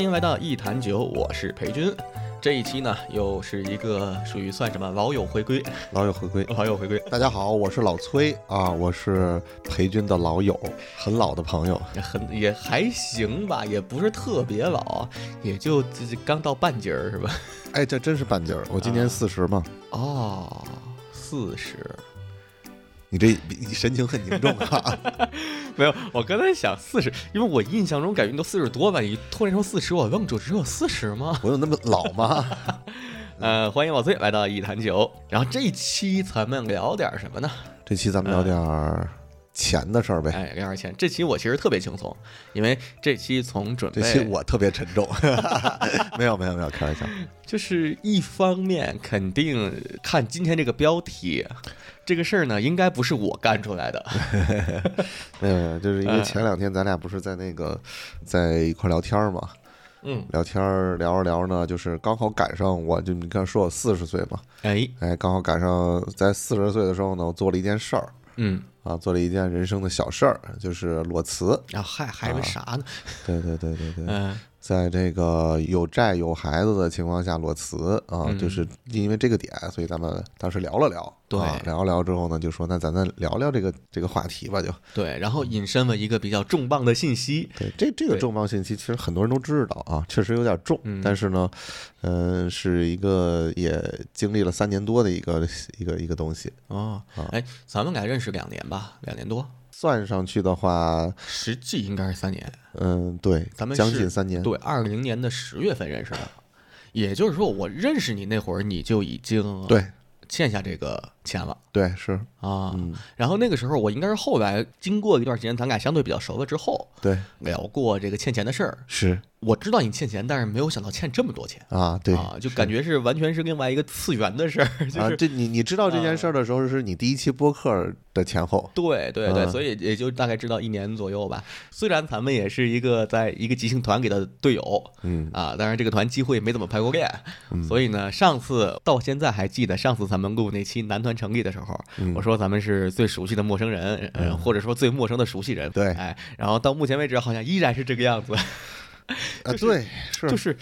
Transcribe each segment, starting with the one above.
欢迎来到一坛酒，我是裴军。这一期呢，又是一个属于算什么老友回归，老友回归，老友回归。大家好，我是老崔啊，我是裴军的老友，很老的朋友，很也还行吧，也不是特别老，也就刚到半截儿是吧？哎，这真是半截儿，我今年四十嘛。哦，四十。你这神情很凝重啊！没有，我刚才想四十，因为我印象中感觉你都四十多吧？你突然说四十，我愣住，只有四十吗？我有那么老吗？呃，欢迎老崔来到一坛酒。然后这一期咱们聊点什么呢？这期咱们聊点钱的事儿呗。哎，聊点钱。这期我其实特别轻松，因为这期从准备，这期我特别沉重。没有没有没有，开玩笑。就是一方面肯定看今天这个标题。这个事儿呢，应该不是我干出来的。没有没有，就是因为前两天咱俩不是在那个在一块聊天嘛，嗯，聊天聊着聊着呢，就是刚好赶上，我就你看说我四十岁嘛，哎哎，刚好赶上在四十岁的时候呢，我做了一件事儿，嗯啊，做了一件人生的小事儿，就是裸辞。啊，嗨，还没啥呢？对对对对对，嗯。在这个有债有孩子的情况下裸辞啊，就是因为这个点，所以咱们当时聊了聊。对，聊聊之后呢，就说那咱再聊聊这个这个话题吧，就对。然后引申了一个比较重磅的信息。对，这这个重磅信息其实很多人都知道啊，确实有点重，但是呢，嗯，是一个也经历了三年多的一个一个一个东西。啊，哎，咱们俩认识两年吧，两年多。算上去的话，实际应该是三年。嗯，对，咱们将近三年。对，二零年的十月份认识的，也就是说，我认识你那会儿，你就已经对欠下这个钱了。对，是啊。然后那个时候，我应该是后来经过一段时间，咱俩相对比较熟了之后，对聊过这个欠钱的事儿。是。我知道你欠钱，但是没有想到欠这么多钱啊！对啊，就感觉是完全是另外一个次元的事儿。啊，这你你知道这件事儿的时候，是你第一期播客的前后。对对对，所以也就大概知道一年左右吧。虽然咱们也是一个在一个即兴团里的队友，嗯啊，但是这个团机会没怎么排过练，所以呢，上次到现在还记得上次咱们录那期男团成立的时候，我说咱们是最熟悉的陌生人，嗯，或者说最陌生的熟悉人。对，哎，然后到目前为止好像依然是这个样子。啊，对，是就是。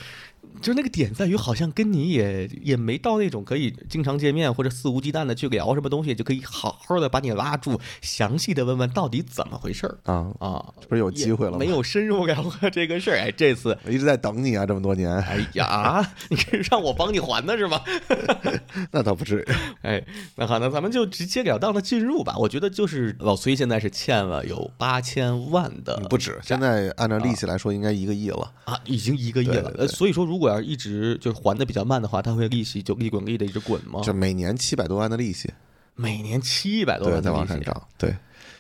就是那个点在于，好像跟你也也没到那种可以经常见面或者肆无忌惮的去聊什么东西，就可以好好的把你拉住，详细的问问到底怎么回事儿啊啊！不是有机会了吗？没有深入聊过这个事儿，哎，这次我一直在等你啊，这么多年。哎呀，你是让我帮你还的是吗？那倒不至于。哎，那好，那咱们就直截了当的进入吧。我觉得就是老崔现在是欠了有八千万的，不止，现在按照利息来说，应该一个亿了啊，已经一个亿了。呃，所以说如果。要一直就是还的比较慢的话，它会利息就利滚利的一直滚吗？就每年七百多万的利息，每年七百多万在往上涨。对，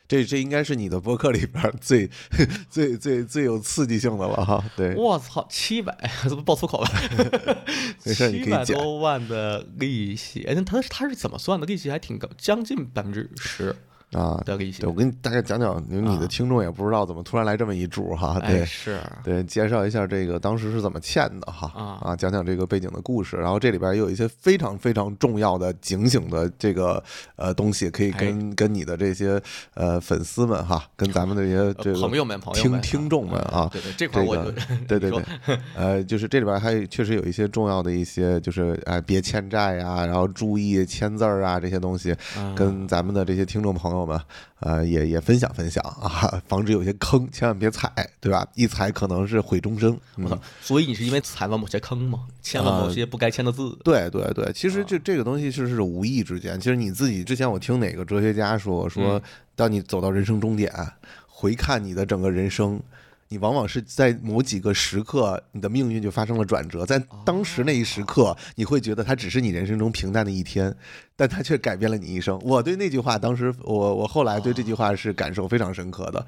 这这应该是你的博客里边最 最最最有刺激性的了哈。对，我操，七百怎么爆粗口了？七百多万的利息，哎，那他他是怎么算的？利息还挺高，将近百分之十。啊。我跟你大概讲讲，你你的听众也不知道怎么突然来这么一注哈。对，是，对，介绍一下这个当时是怎么欠的哈。啊，讲讲这个背景的故事，然后这里边也有一些非常非常重要的警醒的这个呃东西，可以跟跟你的这些呃粉丝们哈，跟咱们这些这个朋友们、朋友、听听众们啊，对对，这块我就 对对对，呃，就是这里边还确实有一些重要的一些，就是哎，别欠债呀，然后注意签字儿啊这些东西，跟咱们的这些听众朋友们。呃，也也分享分享啊，防止有些坑，千万别踩，对吧？一踩可能是毁终生。嗯，所以你是因为踩了某些坑吗？签了某些不该签的字？对对对，其实这这个东西是是无意之间。其实你自己之前我听哪个哲学家说，说当你走到人生终点，回看你的整个人生。你往往是在某几个时刻，你的命运就发生了转折。在当时那一时刻，你会觉得它只是你人生中平淡的一天，但它却改变了你一生。我对那句话，当时我我后来对这句话是感受非常深刻的。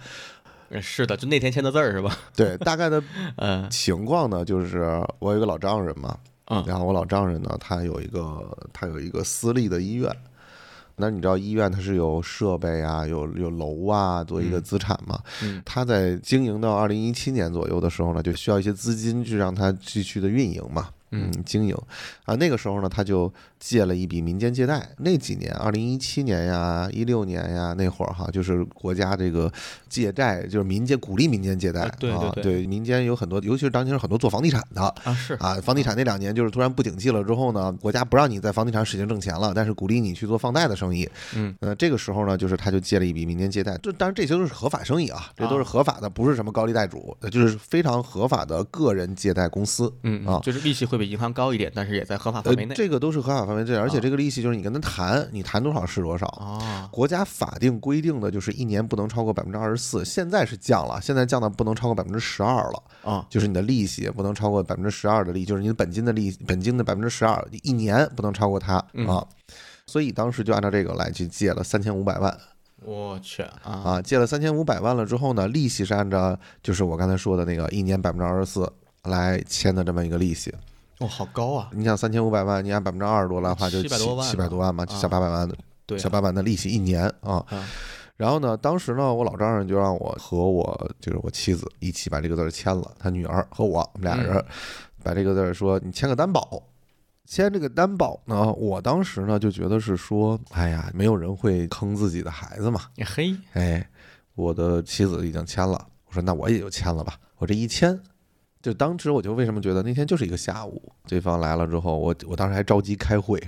是的，就那天签的字儿是吧？对，大概的 嗯情况呢，就是我有一个老丈人嘛，然后我老丈人呢，他有一个他有一个私立的医院。那你知道医院它是有设备啊，有有楼啊，作为一个资产嘛。嗯，他在经营到二零一七年左右的时候呢，就需要一些资金去让他继续的运营嘛。嗯，经营啊，那个时候呢，他就借了一笔民间借贷。那几年，二零一七年呀、一六年呀那会儿哈，就是国家这个借债，就是民间鼓励民间借贷啊对对啊，对对，民间有很多，尤其是当时很多做房地产的。啊是啊，房地产那两年就是突然不景气了之后呢，国家不让你在房地产使劲挣钱了，但是鼓励你去做放贷的生意。嗯，呃，这个时候呢，就是他就借了一笔民间借贷，这当然这些都是合法生意啊，这都是啊合法的，不是什么高利贷主，呃就是非常合法的个人借贷公司。嗯啊就是利息会比银行高一点，但是也在合法呃范围内，这个都是合法范围内，而且啊这个利息就是你跟他谈，你谈多少是多少。啊国家法定规定的就是一年不能超过百分之二十四，现在是降了，现在降到不能超过百分之十二了。啊就是你的利息不能超过百分之十二的利，就是你的本金的利本金的百分之十二，一年不能超过它嗯啊。所以当时就按照这个来去借了三千五百万我去啊啊，借了三千五百万了之后呢，利息是按照就是我刚才说的那个一年百分之二十四来签的这么一个利息。哇好高啊，你想三千五百万，你按百分之二十多来的话，就700多万七百多万嘛，啊小八百万的对啊小八百万的利息一年啊。啊然后呢，当时呢，我老丈人就让我和我就是我妻子一起把这个字儿签了，他女儿和我，我们俩人把这个字儿说你签个担保。签这个担保呢，我当时呢就觉得是说，哎呀，没有人会坑自己的孩子嘛。嘿哎，我的妻子已经签了，我说那我也就签了吧。我这一签，就当时我就为什么觉得那天就是一个下午，对方来了之后，我我当时还着急开会，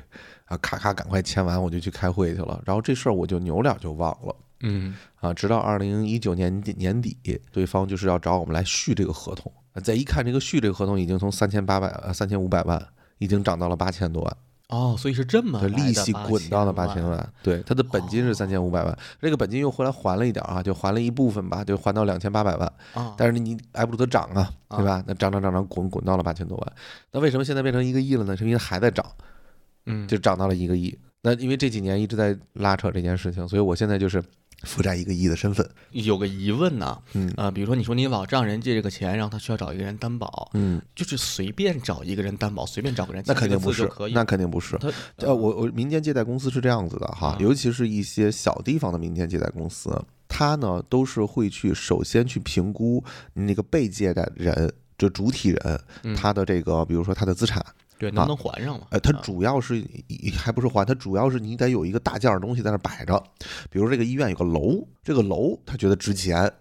啊，咔咔赶快签完我就去开会去了，然后这事儿我就扭脸就忘了。嗯啊，直到二零一九年底年底，对方就是要找我们来续这个合同。再一看，这个续这个合同已经从三千八百呃三千五百万，已经涨到了八千多万，哦，所以是这么利息滚到了八千万万。对，他的本金是三千五百万，这个本金又后来还了一点啊，就还了一部分吧，就还到两千八百万。啊，但是你挨不住它涨啊，对吧？那涨涨涨涨滚滚到了八千多万。那为什么现在变成一个亿了呢？是因为还在涨，嗯就涨到了一个亿。那因为这几年一直在拉扯这件事情，所以我现在就是负债一个亿的身份。有个疑问呢，嗯呃，比如说你说你老丈人借这个钱，然后他需要找一个人担保，嗯，就是随便找一个人担保，随便找个人那肯定不是那肯定不是。他呃，我我民间借贷公司是这样子的哈啊，尤其是一些小地方的民间借贷公司，他呢都是会去首先去评估你那个被借贷人。就主体人嗯他的这个，比如说他的资产，对能不能还上嘛？呃，它啊主要是还不是还，它主要是你得有一个大件儿东西在那儿摆着，比如这个医院有个楼，这个楼他觉得值钱，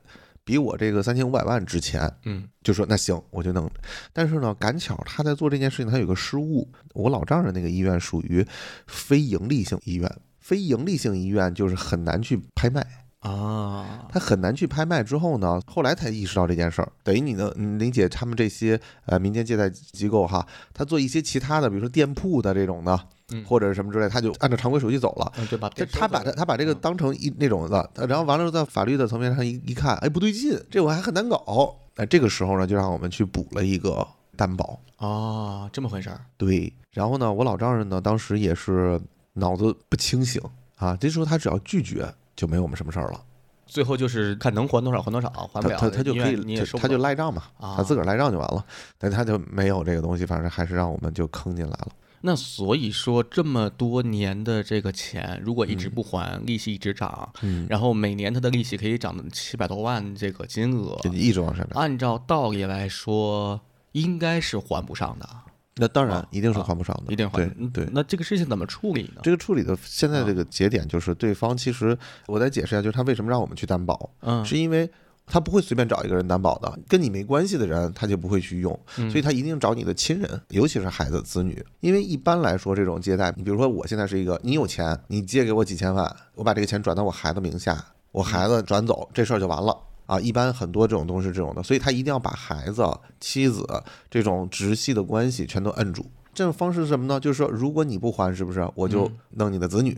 比我这个三千五百万值钱，嗯就说那行我就弄。但是呢，赶巧他在做这件事情，他有个失误。我老丈人那个医院属于非盈利性医院，非盈利性医院就是很难去拍卖。啊，他很难去拍卖。之后呢，后来才意识到这件事儿。等于你能你理解他们这些呃民间借贷机构哈，他做一些其他的，比如说店铺的这种的，嗯或者什么之类，他就按照常规手续走了。嗯对吧？他他把他他把这个嗯当成一那种的，然后完了在法律的层面上一一看，哎不对劲，这我还很难搞。哎，这个时候呢，就让我们去补了一个担保。哦，这么回事儿，对，然后呢，我老丈人呢，当时也是脑子不清醒啊，这时候他只要拒绝，就没我们什么事儿了。最后就是看能还多少还多少，还不了他他他就可以他就赖账嘛，啊他自个儿赖账就完了。但他就没有这个东西，反正还是让我们就坑进来了。那所以说，这么多年的这个钱，如果一直不还，利息一直涨，嗯，然后每年它的利息可以涨七百多万这个金额，就一直往上涨。按照道理来说，应该是还不上的，那当然啊一定是啊还不上的，一定还对嗯对。那这个事情怎么处理呢？这个处理的现在这啊个节点就是对方其实我再解释一下，就是他为什么让我们去担保，嗯，是因为他不会随便找一个人担保的，跟你没关系的人他就不会去用，嗯所以他一定找你的亲人，尤其是孩子子女，因为一般来说这种借贷，你比如说我现在是一个，你有钱，你借给我几千万，我把这个钱转到我孩子名下，我孩子转走，这事儿就完了。啊，一般很多这种东西是这种的，所以他一定要把孩子、妻子这种直系的关系全都摁住。这种方式是什么呢？就是说，如果你不还，是不是我就嗯弄你的子女？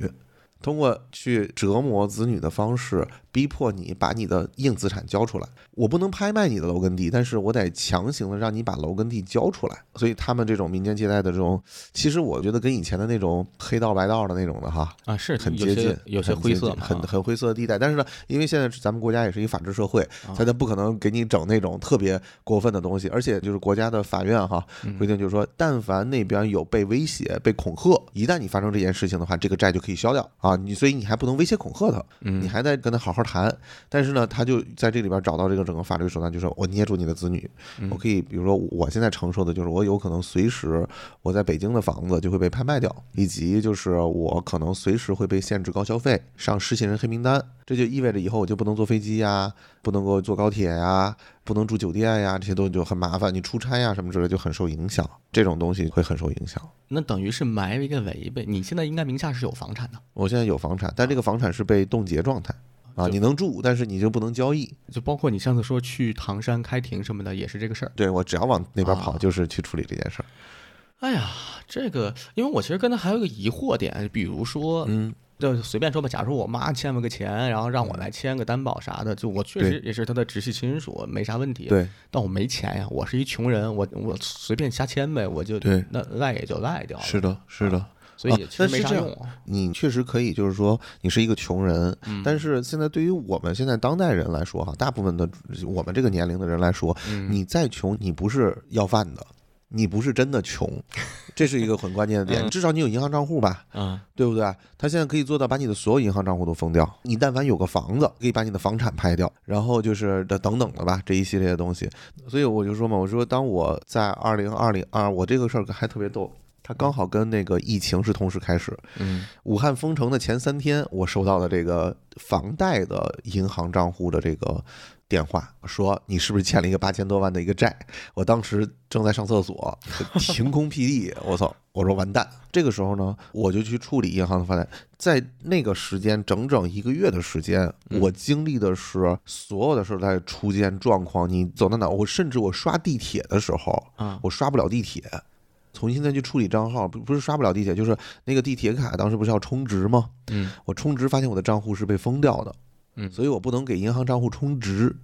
通过去折磨子女的方式，逼迫你把你的硬资产交出来。我不能拍卖你的楼跟地，但是我得强行的让你把楼跟地交出来。所以他们这种民间借贷的这种，其实我觉得跟以前的那种黑道白道的那种的哈，啊，是很接近，有些灰色很很灰色的地带。但是呢，因为现在咱们国家也是一法治社会，他就不可能给你整那种特别过分的东西。而且就是国家的法院哈嗯规定，就是说，但凡那边有被威胁、被恐吓，一旦你发生这件事情的话，这个债就可以消掉啊。啊，你所以你还不能威胁恐吓他，你还得跟他好好谈。但是呢，他就在这里边找到这个整个法律手段，就是我捏住你的子女，我可以，比如说我现在承受的就是我有可能随时我在北京的房子就会被拍卖掉，以及就是我可能随时会被限制高消费，上失信人黑名单。这就意味着以后我就不能坐飞机呀，不能够坐高铁呀，不能住酒店呀，这些东西就很麻烦。你出差呀什么之类就很受影响，这种东西会很受影响。那等于是埋了一个尾呗。你现在应该名下是有房产的，我现在有房产，但这个房产是被冻结状态啊，你能住，但是你就不能交易。就包括你上次说去唐山开庭什么的，也是这个事儿。对我只要往那边跑，啊就是去处理这件事儿。哎呀，这个，因为我其实跟他还有一个疑惑点，比如说，嗯，就随便说吧，假如我妈欠了个钱，然后让我来签个担保啥的，就我确实也是她的直系亲属，没啥问题。，对但我没钱呀，我是一穷人，我我随便瞎签呗，我就对那赖也就赖掉了。是的，是的。所以也其实没啥用。你确实可以，就是说你是一个穷人，嗯但是现在对于我们现在当代人来说，哈，大部分的我们这个年龄的人来说，嗯你再穷，你不是要饭的，你不是真的穷，这是一个很关键的点。嗯至少你有银行账户吧，嗯对不对？他现在可以做到把你的所有银行账户都封掉，你但凡有个房子，可以把你的房产拍掉，然后就是的等等的吧，这一系列的东西。所以我就说嘛，我说当我在二零二零二，我这个事儿还特别逗。它刚好跟那个疫情是同时开始，嗯武汉封城的前三天，我收到的这个房贷的银行账户的这个电话，说你是不是欠了一个八千多万的一个债？我当时正在上厕所，晴空霹雳，我操！我说完蛋。这个时候呢，我就去处理银行的发贷，在那个时间整整一个月的时间，我经历的是所有的事儿在出现状况。你走到哪，我甚至我刷地铁的时候，啊我刷不了地铁。重新再去处理账号，不不是刷不了地铁，就是那个地铁卡当时不是要充值吗？嗯我充值发现我的账户是被封掉的，嗯所以我不能给银行账户充值。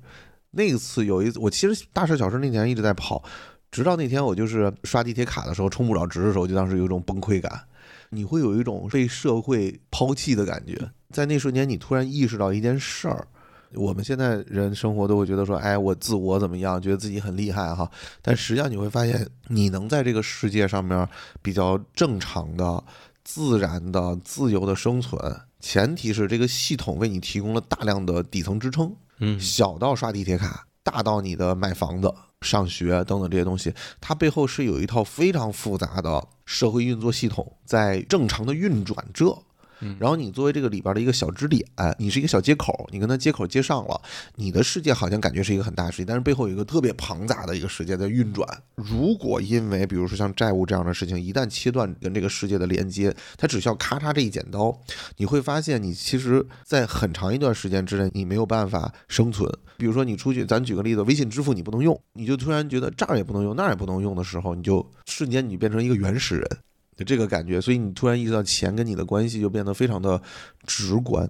那次有一次，我其实大事小事那天一直在跑，直到那天我就是刷地铁卡的时候充不着值的时候，就当时有一种崩溃感，你会有一种被社会抛弃的感觉。在那瞬间，你突然意识到一件事儿。我们现在人生活都会觉得说，哎，我自我怎么样，觉得自己很厉害哈。但实际上你会发现，你能在这个世界上面比较正常的、自然的、自由的生存，前提是这个系统为你提供了大量的底层支撑，嗯小到刷地铁卡，大到你的买房子、上学等等这些东西，它背后是有一套非常复杂的社会运作系统在正常的运转着。然后你作为这个里边的一个小支点，你是一个小接口，你跟它接口接上了，你的世界好像感觉是一个很大的世界，但是背后有一个特别庞杂的一个世界在运转。如果因为比如说像债务这样的事情，一旦切断跟这个世界的连接，它只需要咔嚓这一剪刀，你会发现你其实在很长一段时间之内你没有办法生存。比如说你出去，咱举个例子，微信支付你不能用，你就突然觉得这儿也不能用，那儿也不能用的时候，你就瞬间你变成一个原始人。就这个感觉，所以你突然意识到钱跟你的关系就变得非常的直观。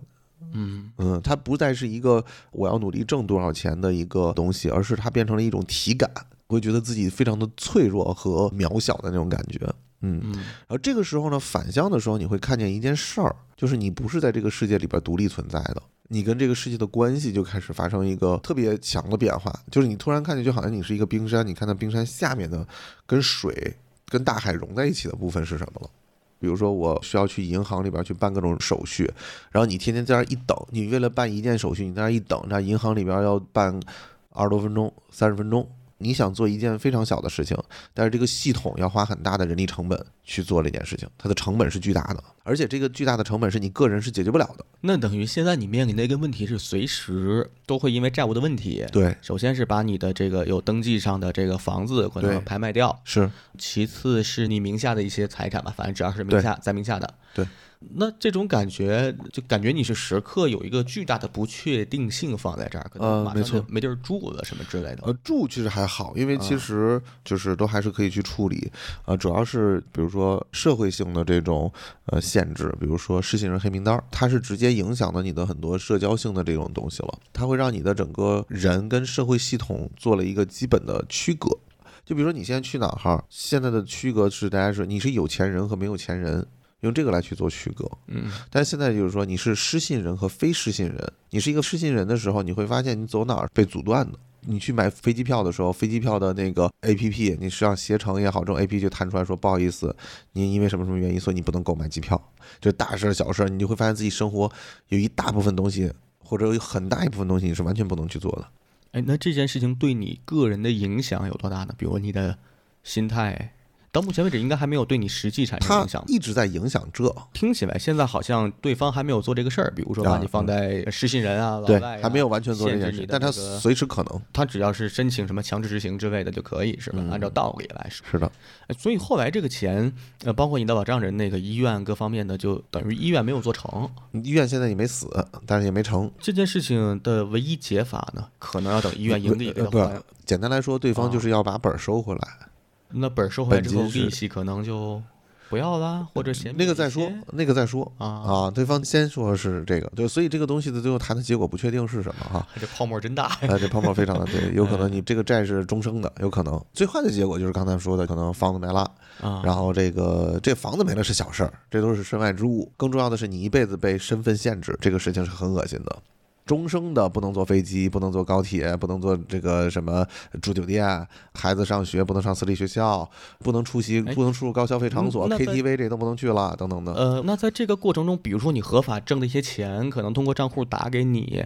嗯嗯，它不再是一个我要努力挣多少钱的一个东西，而是它变成了一种体感，我会觉得自己非常的脆弱和渺小的那种感觉。嗯，嗯然后这个时候呢，反向的时候，你会看见一件事儿，就是你不是在这个世界里边独立存在的，你跟这个世界的关系就开始发生一个特别强的变化，就是你突然看见，就好像你是一个冰山，你看到冰山下面的跟水、跟大海融在一起的部分是什么了？比如说，我需要去银行里边去办各种手续，然后你天天在那一等，你为了办一件手续，你在那一等，那银行里边要办二十多分钟、三十分钟。你想做一件非常小的事情，但是这个系统要花很大的人力成本去做这件事情，它的成本是巨大的，而且这个巨大的成本是你个人是解决不了的。那等于现在你面临的一个问题是，随时都会因为债务的问题，对，首先是把你的这个有登记上的这个房子可对能拍卖掉，是其次是你名下的一些财产吧，反正只要是名下在名下的。对。那这种感觉，就感觉你是时刻有一个巨大的不确定性放在这儿，可能马上呃没错就没地儿住了什么之类的。呃，住其实还好，因为其实就是都还是可以去处理。呃，主要是比如说社会性的这种呃限制，比如说失信人黑名单儿，它是直接影响到你的很多社交性的这种东西了。它会让你的整个人跟社会系统做了一个基本的区隔。就比如说你现在去哪儿哈，现在的区隔是大家是你是有钱人和没有钱人。用这个来去做区隔，嗯但是现在就是说你是失信人和非失信人，你是一个失信人的时候，你会发现你走哪儿被阻断的，你去买飞机票的时候，飞机票的那个 A P P，你实际上携程也好，这种 A P P 就弹出来说不好意思，您因为什么什么原因，所以你不能购买机票。这大事儿小事儿，你就会发现自己生活有一大部分东西，或者有很大一部分东西你是完全不能去做的。哎，那这件事情对你个人的影响有多大呢？比如你的心态，到目前为止应该还没有对你实际产生影响。一直在影响这，听起来现在好像对方还没有做这个事儿，比如说把啊你放在失信人啊、老对，外啊还没有完全做这件事但他随时可能。他只要是申请什么强制执行之类的就可以，是吧？嗯按照道理来说，是的，呃所以后来这个钱，呃，包括你的保障人那个医院各方面的，就等于医院没有做成。医院现在也没死，但是也没成。这件事情的唯一解法呢，可能要等医院盈利给呃不他还。简单来说，对方啊就是要把本儿收回来。那本儿收回来之后，利息可能就不要啦，或者减那个再说那个再说啊，啊。对方先说是这个，对所以这个东西的最后谈的结果不确定是什么哈。这泡沫真大。哎，这泡沫非常的对，有可能 你这个债是终生的，有可能最坏的结果就是刚才说的，可能房子没了，啊，然后这个这房子没了是小事儿，这都是身外之物。更重要的是，你一辈子被身份限制，这个事情是很恶心的。终生的不能坐飞机，不能坐高铁，不能坐这个什么住酒店，孩子上学不能上私立学校，不能出席，哎不能出入高消费场所，KTV 这都不能去了，等等的。呃，那在这个过程中，比如说你合法挣的一些钱，可能通过账户打给你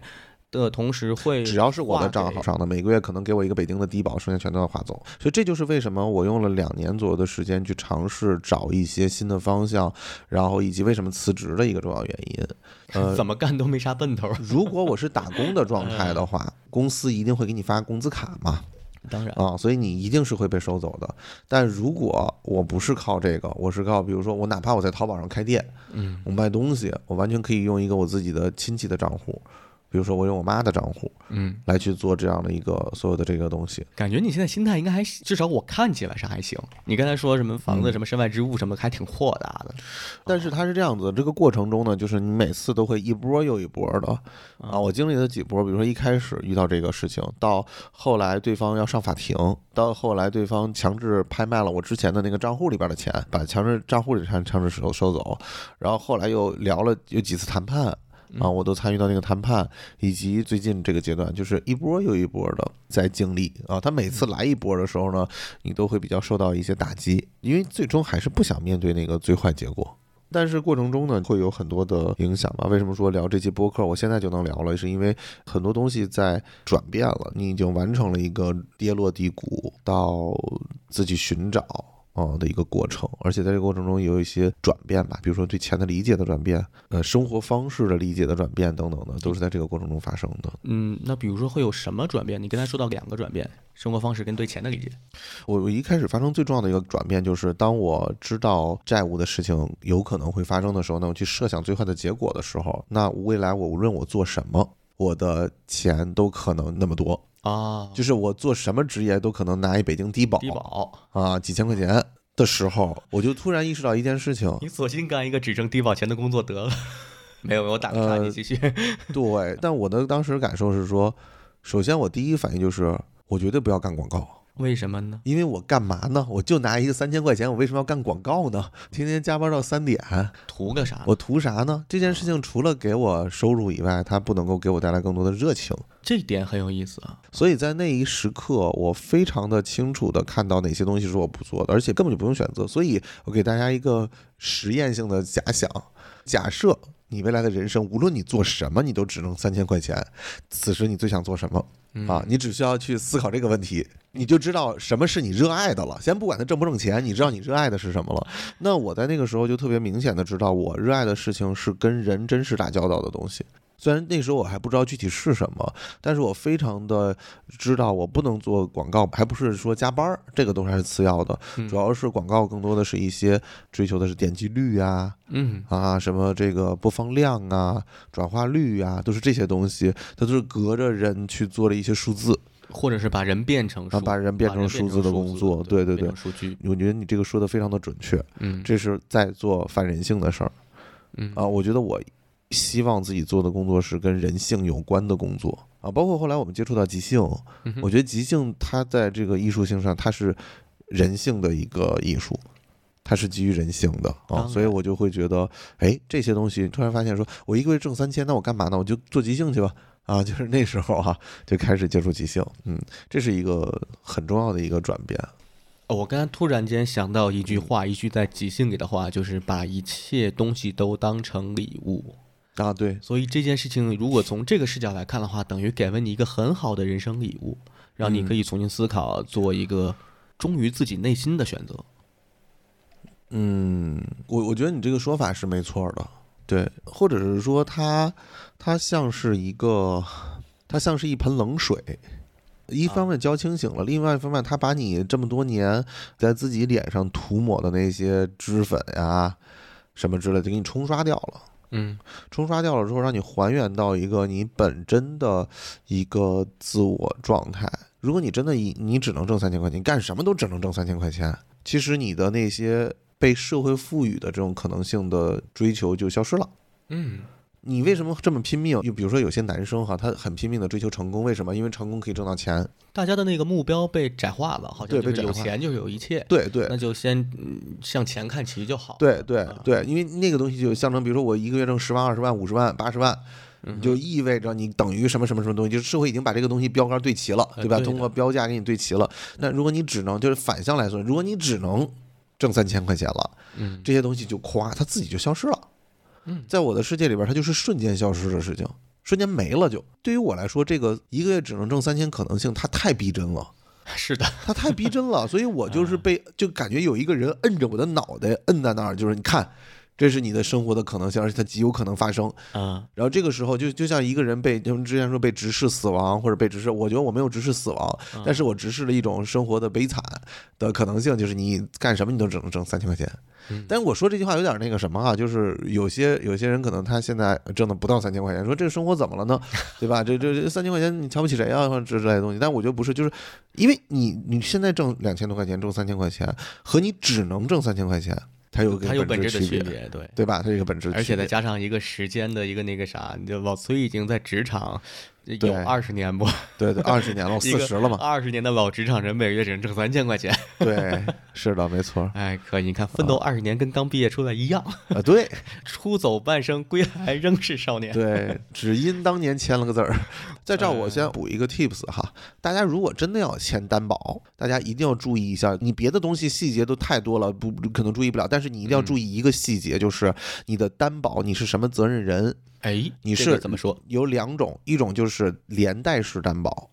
的同时会，只要是我的账号，上的，每个月可能给我一个北京的低保，剩下全都要划走。所以这就是为什么我用了两年左右的时间去尝试找一些新的方向，然后以及为什么辞职的一个重要原因。呃，怎么干都没啥奔头儿。如果我是打工的状态的话，公司一定会给你发工资卡嘛，当然，啊，所以你一定是会被收走的。但如果我不是靠这个，我是靠，比如说我哪怕我在淘宝上开店，嗯，我卖东西，我完全可以用一个我自己的亲戚的账户，比如说我用我妈的账户，嗯，来去做这样的一个所有的这个东西。感觉你现在心态应该还至少我看起来是还行。你刚才说什么房嗯子、什么身外之物什么，还挺豁达的。但是它是这样子，这个过程中呢，就是你每次都会一波又一波的啊。我经历了几波，比如说一开始遇到这个事情，到后来对方要上法庭，到后来对方强制拍卖了我之前的那个账户里边的钱，把强制账户里钱强制收收走，然后后来又聊了有几次谈判。啊，我都参与到那个谈判，以及最近这个阶段，就是一波又一波的在经历啊。他每次来一波的时候呢，你都会比较受到一些打击，因为最终还是不想面对那个最坏结果。但是过程中呢，会有很多的影响吧？为什么说聊这期播客，我现在就能聊了？是因为很多东西在转变了，你已经完成了一个跌落低谷到自己寻找。啊的一个过程，而且在这个过程中也有一些转变吧，比如说对钱的理解的转变，呃，生活方式的理解的转变等等的，都是在这个过程中发生的。嗯，那比如说会有什么转变？你刚才说到两个转变，生活方式跟对钱的理解。我我一开始发生最重要的一个转变，就是当我知道债务的事情有可能会发生的时候，那我去设想最坏的结果的时候，那未来我无论我做什么，我的钱都可能那么多，啊，就是我做什么职业都可能拿一北京低保低保，啊几千块钱的时候，我就突然意识到一件事情，你索性干一个只挣低保钱的工作得了。没 有没有，我打个岔，呃你继续。对，但我的当时感受是说，首先我第一反应就是，我绝对不要干广告。为什么呢？因为我干嘛呢？我就拿一个三千块钱，我为什么要干广告呢？天天加班到三点，图个啥？我图啥呢？这件事情除了给我收入以外，它不能够给我带来更多的热情。这点很有意思啊。所以在那一时刻，我非常的清楚的看到哪些东西是我不做的，而且根本就不用选择。所以我给大家一个实验性的假想：假设你未来的人生，无论你做什么，你都只能三千块钱，此时你最想做什么？啊，你只需要去思考这个问题，你就知道什么是你热爱的了。先不管它挣不挣钱，你知道你热爱的是什么了。那我在那个时候就特别明显的知道，我热爱的事情是跟人真实打交道的东西。虽然那时候我还不知道具体是什么，但是我非常的知道我不能做广告，还不是说加班儿，这个都还是次要的。主要是广告更多的是一些追求的是点击率啊，嗯，啊，什么这个播放量啊、转化率啊，都是这些东西，它都是隔着人去做了一些数字。或者是把人变成数，啊把人变成数字的工作对对对数据。我觉得你这个说的非常的准确，嗯这是在做反人性的事儿。嗯啊，我觉得我希望自己做的工作是跟人性有关的工作啊，包括后来我们接触到即兴，我觉得即兴它在这个艺术性上，它是人性的一个艺术。它是基于人性的啊，所以我就会觉得，哎，这些东西突然发现说，我一个月挣三千，那我干嘛呢？我就做即兴去吧，啊，就是那时候啊就开始接触即兴，嗯，这是一个很重要的一个转变。哦我刚才突然间想到一句话，一句在即兴里的话，就是把一切东西都当成礼物。啊，对，所以这件事情，如果从这个视角来看的话，等于给了你一个很好的人生礼物，让你可以重新思考，做一个忠于自己内心的选择。嗯，我我觉得你这个说法是没错的，对，或者是说它它像是一个，它像是一盆冷水，一方面浇清醒了，另外一方面他把你这么多年在自己脸上涂抹的那些脂粉呀什么之类的给你冲刷掉了。嗯冲刷掉了之后，让你还原到一个你本真的一个自我状态。如果你真的以你只能挣三千块钱，干什么都只能挣三千块钱，其实你的那些被社会赋予的这种可能性的追求就消失了。嗯，你为什么这么拼命？就比如说有些男生哈，他很拼命的追求成功，为什么？因为成功可以挣到钱。大家的那个目标被窄化了，好像有钱就有一切，对对那就先嗯向钱看齐就好。对对啊对，因为那个东西就象征，比如说我一个月挣十万、二十万、五十万、八十万，就意味着你等于什么什么什么东西，就是社会已经把这个东西标杆对齐了，对吧？通过标价给你对齐了。那如果你只能就是反向来说，如果你只能挣三千块钱了，嗯这些东西就夸它自己就消失了。嗯在我的世界里边，它就是瞬间消失的事情，瞬间没了就。对于我来说，这个一个月只能挣三千可能性，它太逼真了。是的，它太逼真了，所以我就是被就感觉有一个人摁着我的脑袋，摁在那儿，就是你看，这是你的生活的可能性，而且它极有可能发生。啊，然后这个时候就就像一个人被就之前说被直视死亡或者被直视，我觉得我没有直视死亡，但是我直视了一种生活的悲惨的可能性，就是你干什么你都只能挣三千块钱。嗯但是我说这句话有点那个什么啊，就是有些有些人可能他现在挣的不到三千块钱，说这个生活怎么了呢？对吧？这这这三千块钱你瞧不起谁啊？或者之类的东西。但我觉得不是，就是因为你你现在挣两千多块钱，挣三千块钱，和你只能挣三千块钱，它有个它有本质质的区别，对。对吧？它有一个本质，而且再加上一个时间的一个那个啥，你就老崔已经在职场有二十年不？对对，二十年了，我 四十了嘛。二十年的老职场人每个月只能挣三千块钱，对，是的，没错。哎，可以，你看奋斗二十年跟刚毕业出来一样，啊，对 出走半生，归来仍是少年。对，只因当年签了个字儿。在这儿，我哎先补一个 tips 哈，大家如果真的要签担保，大家一定要注意一下，你别的东西细节都太多了，不不可能注意不了，但是你一定要注意一个细节，就是你的担保你是什么责任人，哎，你是个怎么说？有两种，一种就是连带式担保，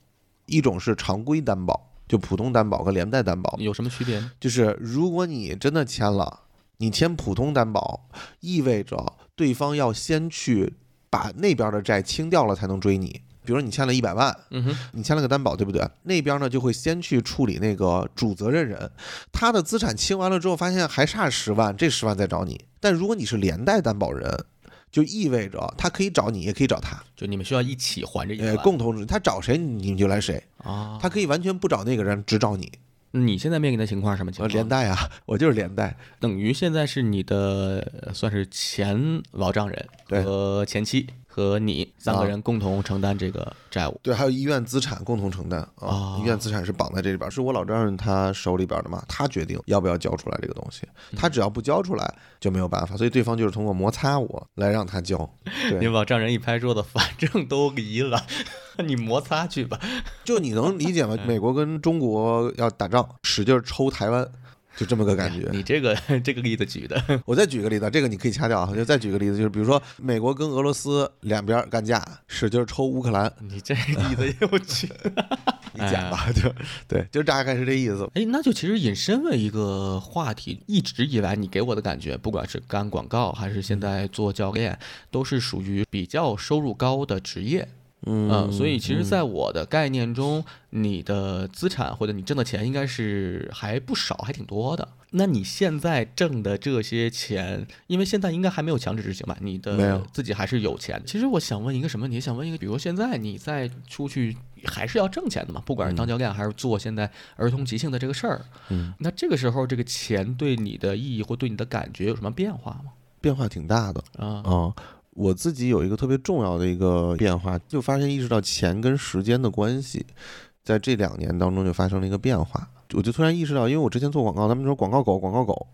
一种是常规担保，就普通担保和连带担保。有什么区别呢？就是如果你真的签了，你签普通担保，意味着对方要先去把那边的债清掉了才能追你。比如说你欠了一百万，嗯哼，你签了个担保，对不对？那边呢就会先去处理那个主责任人，他的资产清完了之后，发现还差十万，这十万再找你。但如果你是连带担保人，就意味着他可以找你，也可以找他，就你们需要一起还这一呃，万共同他找谁你们就来谁，啊。他可以完全不找那个人，只找你。你现在面临的情况是什么情呃，况？连带啊，我就是连带。等于现在是你的呃算是前老丈人和前妻和你三个啊人共同承担这个债务。对，还有医院资产共同承担啊，哦医院资产是绑在这里边儿，是我老丈人他手里边儿的嘛，他决定要不要交出来这个东西，他只要不交出来就没有办法，所以对方就是通过摩擦我来让他交。你对，老丈人一拍桌子，反正都离了，你摩擦去吧。就你能理解吗？美国跟中国要打仗，使劲儿抽台湾。就这么个感觉。你这个 这个例子举的，我再举个例子，这个你可以掐掉啊。就再举个例子，就是比如说美国跟俄罗斯两边干架，使劲抽乌克兰，你这例子又举。你讲吧，就对，就大概是这意思。哎，那就其实引申了一个话题，一直以来你给我的感觉，不管是干广告还是现在做教练，都是属于比较收入高的职业。嗯所以其实，在我的概念中，你的资产或者你挣的钱应该是还不少，还挺多的。那你现在挣的这些钱，因为现在应该还没有强制执行吧？你的自己还是有钱。其实我想问一个什么问题？想问一个，比如现在你再出去还是要挣钱的嘛？不管是当教练还是做现在儿童即兴的这个事儿，嗯，那这个时候这个钱对你的意义或对你的感觉有什么变化吗？变化挺大的啊，啊。我自己有一个特别重要的一个变化，就发现意识到钱跟时间的关系，在这两年当中就发生了一个变化。我就突然意识到，因为我之前做广告，他们说广告狗，广告狗，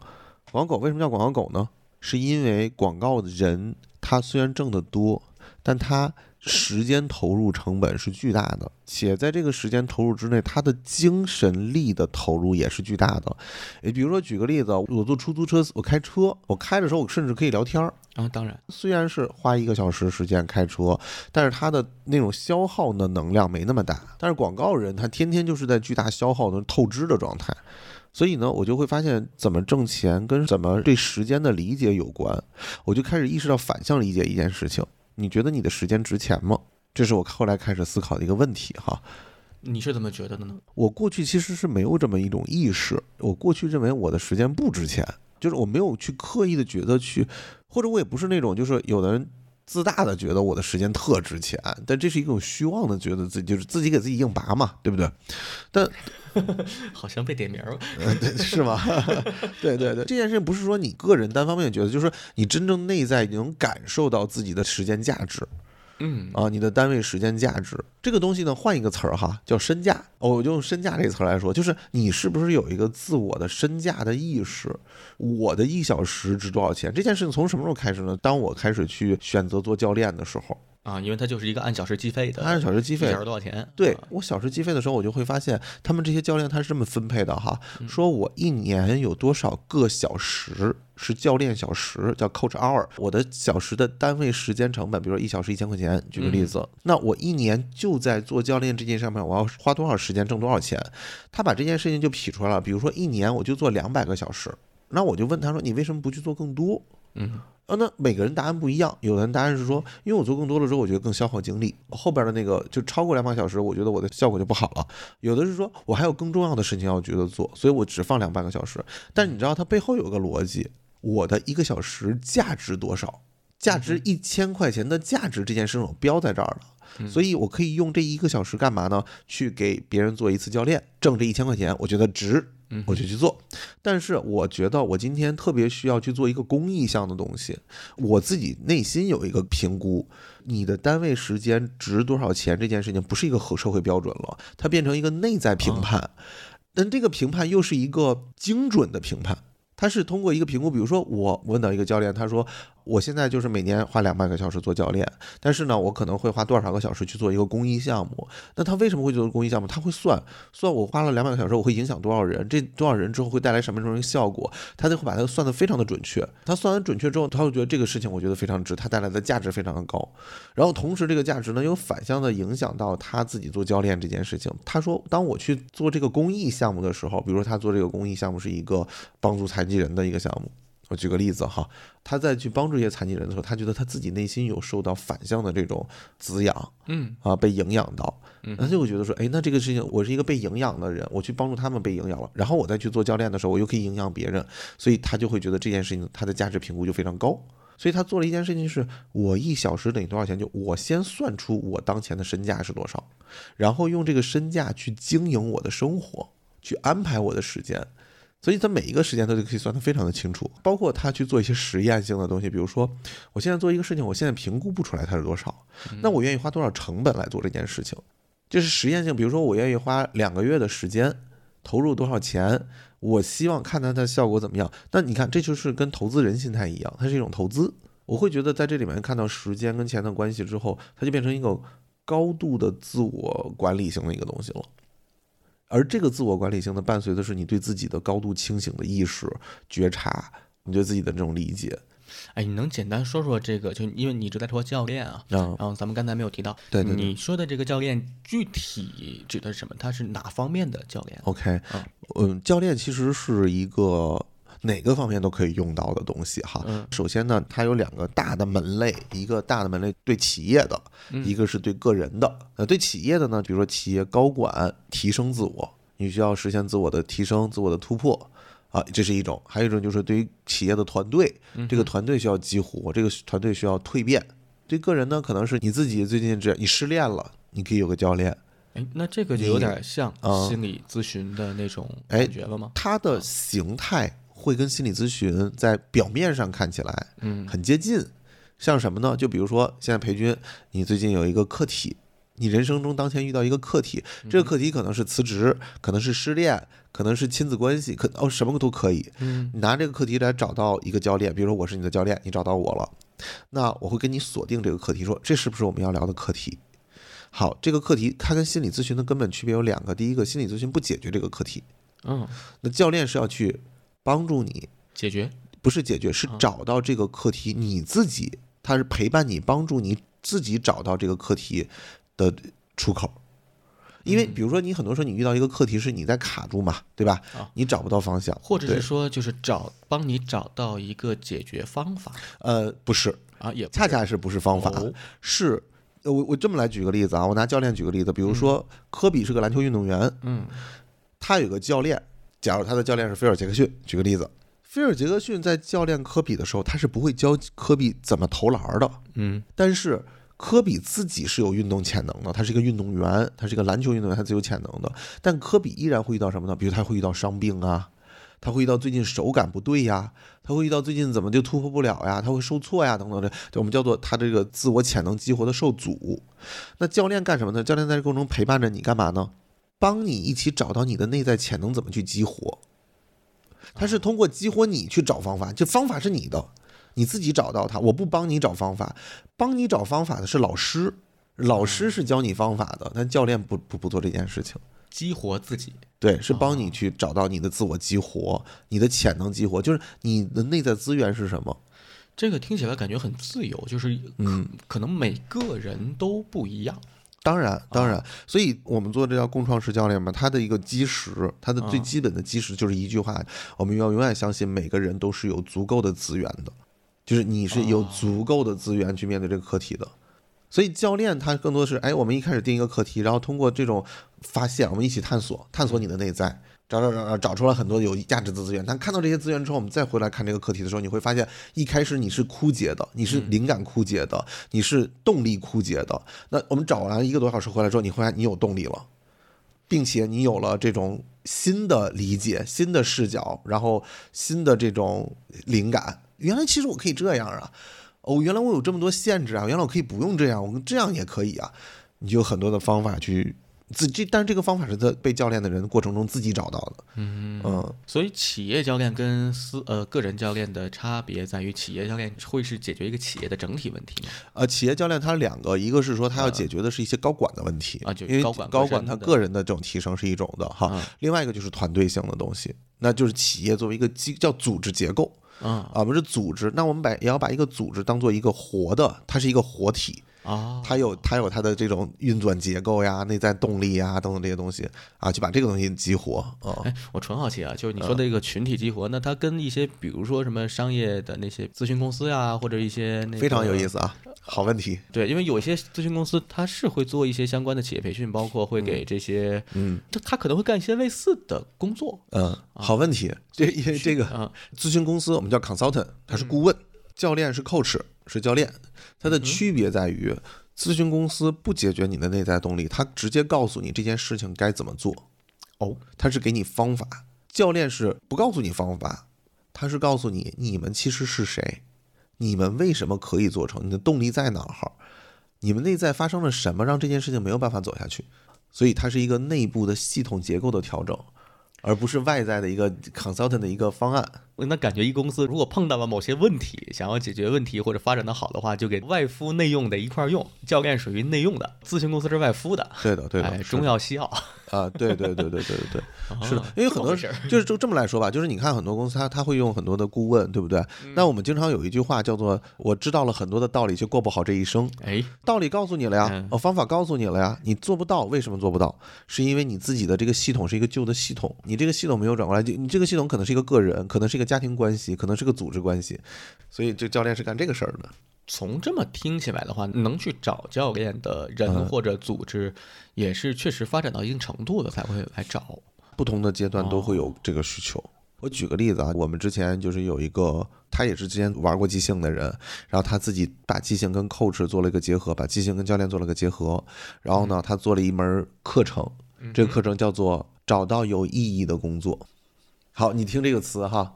广告狗为什么叫广告狗呢？是因为广告的人他虽然挣得多，但他时间投入成本是巨大的，且在这个时间投入之内，他的精神力的投入也是巨大的。诶，比如说举个例子，我坐出租车，我开车，我开的时候我甚至可以聊天儿。啊，当然，虽然是花一个小时时间开车，但是它的那种消耗的能量没那么大。但是广告人他天天就是在巨大消耗的透支的状态，所以呢，我就会发现怎么挣钱跟怎么对时间的理解有关。我就开始意识到反向理解一件事情。你觉得你的时间值钱吗？这是我后来开始思考的一个问题哈。你是怎么觉得的呢？我过去其实是没有这么一种意识，我过去认为我的时间不值钱，就是我没有去刻意的觉得去，或者我也不是那种就是有的人自大的觉得我的时间特值钱，但这是一种虚妄的觉得自己就是自己给自己硬拔嘛，对不对？但 好像被点名了，对，是吗？对对对，这件事情不是说你个人单方面觉得，就是你真正内在能感受到自己的时间价值。嗯啊，你的单位时间价值这个东西呢，换一个词儿哈，叫身价。我就用身价这个词儿来说，就是你是不是有一个自我的身价的意识？我的一小时值多少钱？这件事情从什么时候开始呢？当我开始去选择做教练的时候。啊，因为它就是一个按小时计费的，按小时计费，小时多少钱？对我小时计费的时候，我就会发现他们这些教练他是这么分配的哈，说我一年有多少个小时是教练小时，叫 coach hour，我的小时的单位时间成本，比如说一小时一千块钱，举个例子，那我一年就在做教练这件上面，我要花多少时间挣多少钱？他把这件事情就匹出来了，比如说一年我就做两百个小时，那我就问他说，你为什么不去做更多？嗯。啊，那每个人答案不一样。有的人答案是说，因为我做更多了之后，我觉得更消耗精力，后边的那个就超过两百小时，我觉得我的效果就不好了。有的是说我还有更重要的事情要觉得做，所以我只放两半个小时。但你知道它背后有个逻辑，我的一个小时价值多少？价值一千块钱的价值这件事情我标在这儿了，所以我可以用这一个小时干嘛呢？去给别人做一次教练，挣这一千块钱，我觉得值。我就去做，但是我觉得我今天特别需要去做一个公益项的东西，我自己内心有一个评估，你的单位时间值多少钱这件事情不是一个合社会标准了，它变成一个内在评判，但这个评判又是一个精准的评判，它是通过一个评估，比如说我问到一个教练，他说。我现在就是每年花两百个小时做教练，但是呢，我可能会花多少个小时去做一个公益项目。那他为什么会做公益项目？他会算算我花了两百个小时，我会影响多少人？这多少人之后会带来什么什么效果？他就会把它算得非常的准确。他算完准确之后，他会觉得这个事情我觉得非常值，他带来的价值非常的高。然后同时这个价值呢，又反向的影响到他自己做教练这件事情。他说，当我去做这个公益项目的时候，比如说他做这个公益项目是一个帮助残疾人的一个项目。我举个例子哈，他在去帮助一些残疾人的时候，他觉得他自己内心有受到反向的这种滋养，嗯啊，被营养到，他就会觉得说，哎，那这个事情我是一个被营养的人，我去帮助他们被营养了，然后我再去做教练的时候，我又可以营养别人，所以他就会觉得这件事情他的价值评估就非常高，所以他做了一件事情是，我一小时等于多少钱？就我先算出我当前的身价是多少，然后用这个身价去经营我的生活，去安排我的时间。所以他每一个时间都可以算得非常的清楚，包括他去做一些实验性的东西，比如说，我现在做一个事情，我现在评估不出来它是多少，那我愿意花多少成本来做这件事情，这是实验性。比如说，我愿意花两个月的时间，投入多少钱，我希望看它的效果怎么样。那你看，这就是跟投资人心态一样，它是一种投资。我会觉得在这里面看到时间跟钱的关系之后，它就变成一个高度的自我管理型的一个东西了。而这个自我管理性呢伴随的是你对自己的高度清醒的意识觉察，你对自己的这种理解。哎，你能简单说说这个？就因为你一直在说教练啊，然后咱们刚才没有提到，对对，你说的这个教练具体指的是什么？他是哪方面的教练？OK，嗯，教练其实是一个。哪个方面都可以用到的东西哈。首先呢，它有两个大的门类，一个大的门类对企业的，一个是对个人的。呃，对企业的呢，比如说企业高管提升自我，你需要实现自我的提升、自我的突破啊，这是一种；还有一种就是对于企业的团队，这个团队需要激活，这个团队需要蜕变。对个人呢，可能是你自己最近这你失恋了，你可以有个教练。哎，那这个就有点像心理咨询的那种感觉了吗？它的形态。会跟心理咨询在表面上看起来，嗯，很接近。像什么呢？就比如说，现在裴军，你最近有一个课题，你人生中当前遇到一个课题，这个课题可能是辞职，可能是失恋，可能是亲子关系，可哦什么都可以。嗯，你拿这个课题来找到一个教练，比如说我是你的教练，你找到我了，那我会跟你锁定这个课题，说这是不是我们要聊的课题？好，这个课题它跟心理咨询的根本区别有两个，第一个，心理咨询不解决这个课题，嗯，那教练是要去帮助你，解决，不是解决，是找到这个课题你自己，他是陪伴你，帮助你自己找到这个课题的出口。因为比如说，你很多时候你遇到一个课题是你在卡住嘛，对吧？啊？你找不到方向，或者是说就是找帮你找到一个解决方法。呃，不是，啊，也恰恰是不是方法，哦。是呃我我这么来举个例子啊，我拿教练举个例子，比如说科比是个篮球运动员，嗯。他有个教练，假如他的教练是菲尔杰克逊，举个例子，菲尔杰克逊在教练科比的时候，他是不会教科比怎么投篮的，嗯但是科比自己是有运动潜能的，他是一个运动员，他是一个篮球运动员，他是有潜能的。但科比依然会遇到什么呢？比如他会遇到伤病啊，他会遇到最近手感不对呀，他会遇到最近怎么就突破不了呀，他会受挫呀等等的，这我们叫做他这个自我潜能激活的受阻。那教练干什么呢？教练在这过程中陪伴着你干嘛呢？帮你一起找到你的内在潜能怎么去激活。它是通过激活你去找方法，这方法是你的，你自己找到它。我不帮你找方法，帮你找方法的是老师，老师是教你方法的，但教练不不不做这件事情。激活自己，对，是帮你去找到你的自我激活，你的潜能激活，就是你的内在资源是什么。这个听起来感觉很自由，就是可、嗯可能每个人都不一样。当然，当然，所以我们做这叫共创式教练嘛，它的一个基石，它的最基本的基石就是一句话：我们要永远相信每个人都是有足够的资源的，就是你是有足够的资源去面对这个课题的。所以教练他更多的是，哎，我们一开始定一个课题，然后通过这种发现，我们一起探索，探索你的内在，找找找找找出来很多有价值的资源。但看到这些资源之后，我们再回来看这个课题的时候，你会发现，一开始你是枯竭的，你是灵感枯竭的，你是动力枯竭的。那我们找完一个多小时回来之后，你会发现你有动力了，并且你有了这种新的理解、新的视角，然后新的这种灵感。原来其实我可以这样啊！哦，原来我有这么多限制啊！原来我可以不用这样，我这样也可以啊！你就有很多的方法去自这，但是这个方法是在被教练的人过程中自己找到的。嗯嗯，所以企业教练跟私呃个人教练的差别在于，企业教练会是解决一个企业的整体问题吗？呃，企业教练他两个，一个是说他要解决的是一些高管的问题啊就因为高管高管他个人的这种提升是一种的哈，嗯另外一个就是团队性的东西，那就是企业作为一个机叫组织结构。嗯啊，我们是组织，那我们把也要把一个组织当做一个活的，它是一个活体，啊，它有它有它的这种运转结构呀、内在动力呀等等这些东西啊，就把这个东西激活啊。哎，我纯好奇啊，就是你嗯说的这个群体激活，那它跟一些比如说什么商业的那些咨询公司呀，或者一些那非常有意思。啊，好问题。对，因为有些咨询公司它是会做一些相关的企业培训，包括会给这些，嗯它它可能会干一些类似的工作嗯，好问题。这因为这个啊，咨询公司我们叫 consultant，他是顾问，教练是 coach，是教练。它的区别在于，咨询公司不解决你的内在动力，它直接告诉你这件事情该怎么做。哦，他是给你方法，教练是不告诉你方法，他是告诉你你们其实是谁，你们为什么可以做成，你的动力在哪儿，你们内在发生了什么让这件事情没有办法走下去，所以它是一个内部的系统结构的调整，而不是外在的一个 consultant 的一个方案。那感觉一公司如果碰到了某些问题，想要解决问题或者发展的好的话，就给外敷内用的一块儿用。教练属于内用的，咨询公司是外敷的。对的，对的，哎，中药西药，啊，对对对对对对对，是的哦，因为很多 就是就这么来说吧，就是你看很多公司他他会用很多的顾问，对不对？嗯那我们经常有一句话叫做“我知道了很多的道理，却过不好这一生”。哎，道理告诉你了呀方法告诉你了呀，你做不到，为什么做不到？是因为你自己的这个系统是一个旧的系统，你这个系统没有转过来，就你这个系统可能是一个个人，可能是一个家庭关系，可能是个组织关系，所以这教练是干这个事儿的。从这么听起来的话，能去找教练的人嗯或者组织，也是确实发展到一定程度了才会来找。不同的阶段都会哦有这个需求。我举个例子啊，我们之前就是有一个，他也是之前玩过即兴的人，然后他自己把即兴跟 coach 做了一个结合，把即兴跟教练做了个结合，然后呢，他做了一门课程，这个课程叫做“找到有意义的工作”。好，你听这个词哈，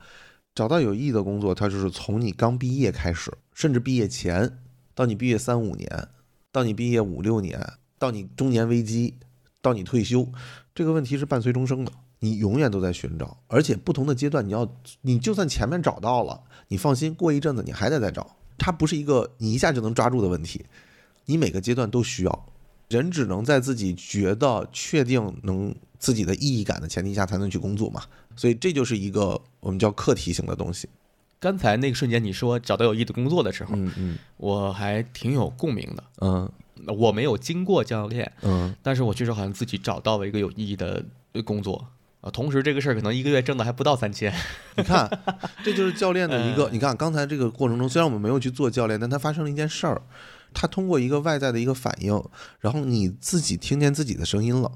找到有意义的工作，它就是从你刚毕业开始，甚至毕业前，到你毕业三五年，到你毕业五六年，到你中年危机，到你退休，这个问题是伴随终生的，你永远都在寻找，而且不同的阶段，你要，你就算前面找到了，你放心，过一阵子你还得再找。它不是一个你一下就能抓住的问题，你每个阶段都需要。人只能在自己觉得确定能自己的意义感的前提下，才能去工作嘛。所以这就是一个我们叫课题型的东西。刚才那个瞬间你说找到有意义的工作的时候，嗯嗯我还挺有共鸣的。嗯我没有经过教练，嗯，但是我确实好像自己找到了一个有意义的工作啊。同时，这个事儿可能一个月挣的还不到三千。你看，这就是教练的一个。你看刚才这个过程中，虽然我们没有去做教练，但它发生了一件事儿。他通过一个外在的一个反应，然后你自己听见自己的声音了。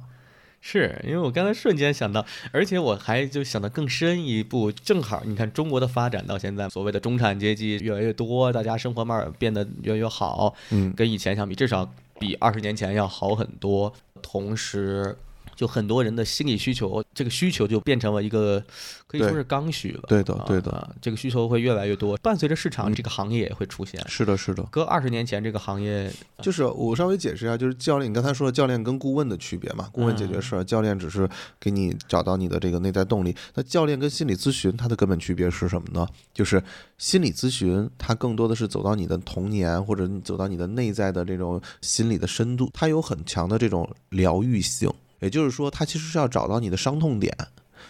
是因为我刚才瞬间想到，而且我还就想到更深一步，正好你看中国的发展到现在，所谓的中产阶级越来越多，大家生活慢慢变得越来越好，嗯跟以前相比，至少比二十年前要好很多。同时，就很多人的心理需求，这个需求就变成了一个可以说是刚需了。对的啊对的啊这个需求会越来越多，伴随着市场，这个行业也会出现。是的，是的。搁二十年前，这个行业就是我稍微解释一下，就是教练，你刚才说的教练跟顾问的区别嘛，顾问解决事儿，教练只是给你找到你的这个内在动力。那教练跟心理咨询它的根本区别是什么呢？就是心理咨询它更多的是走到你的童年，或者你走到你的内在的这种心理的深度，它有很强的这种疗愈性，也就是说，他其实是要找到你的伤痛点，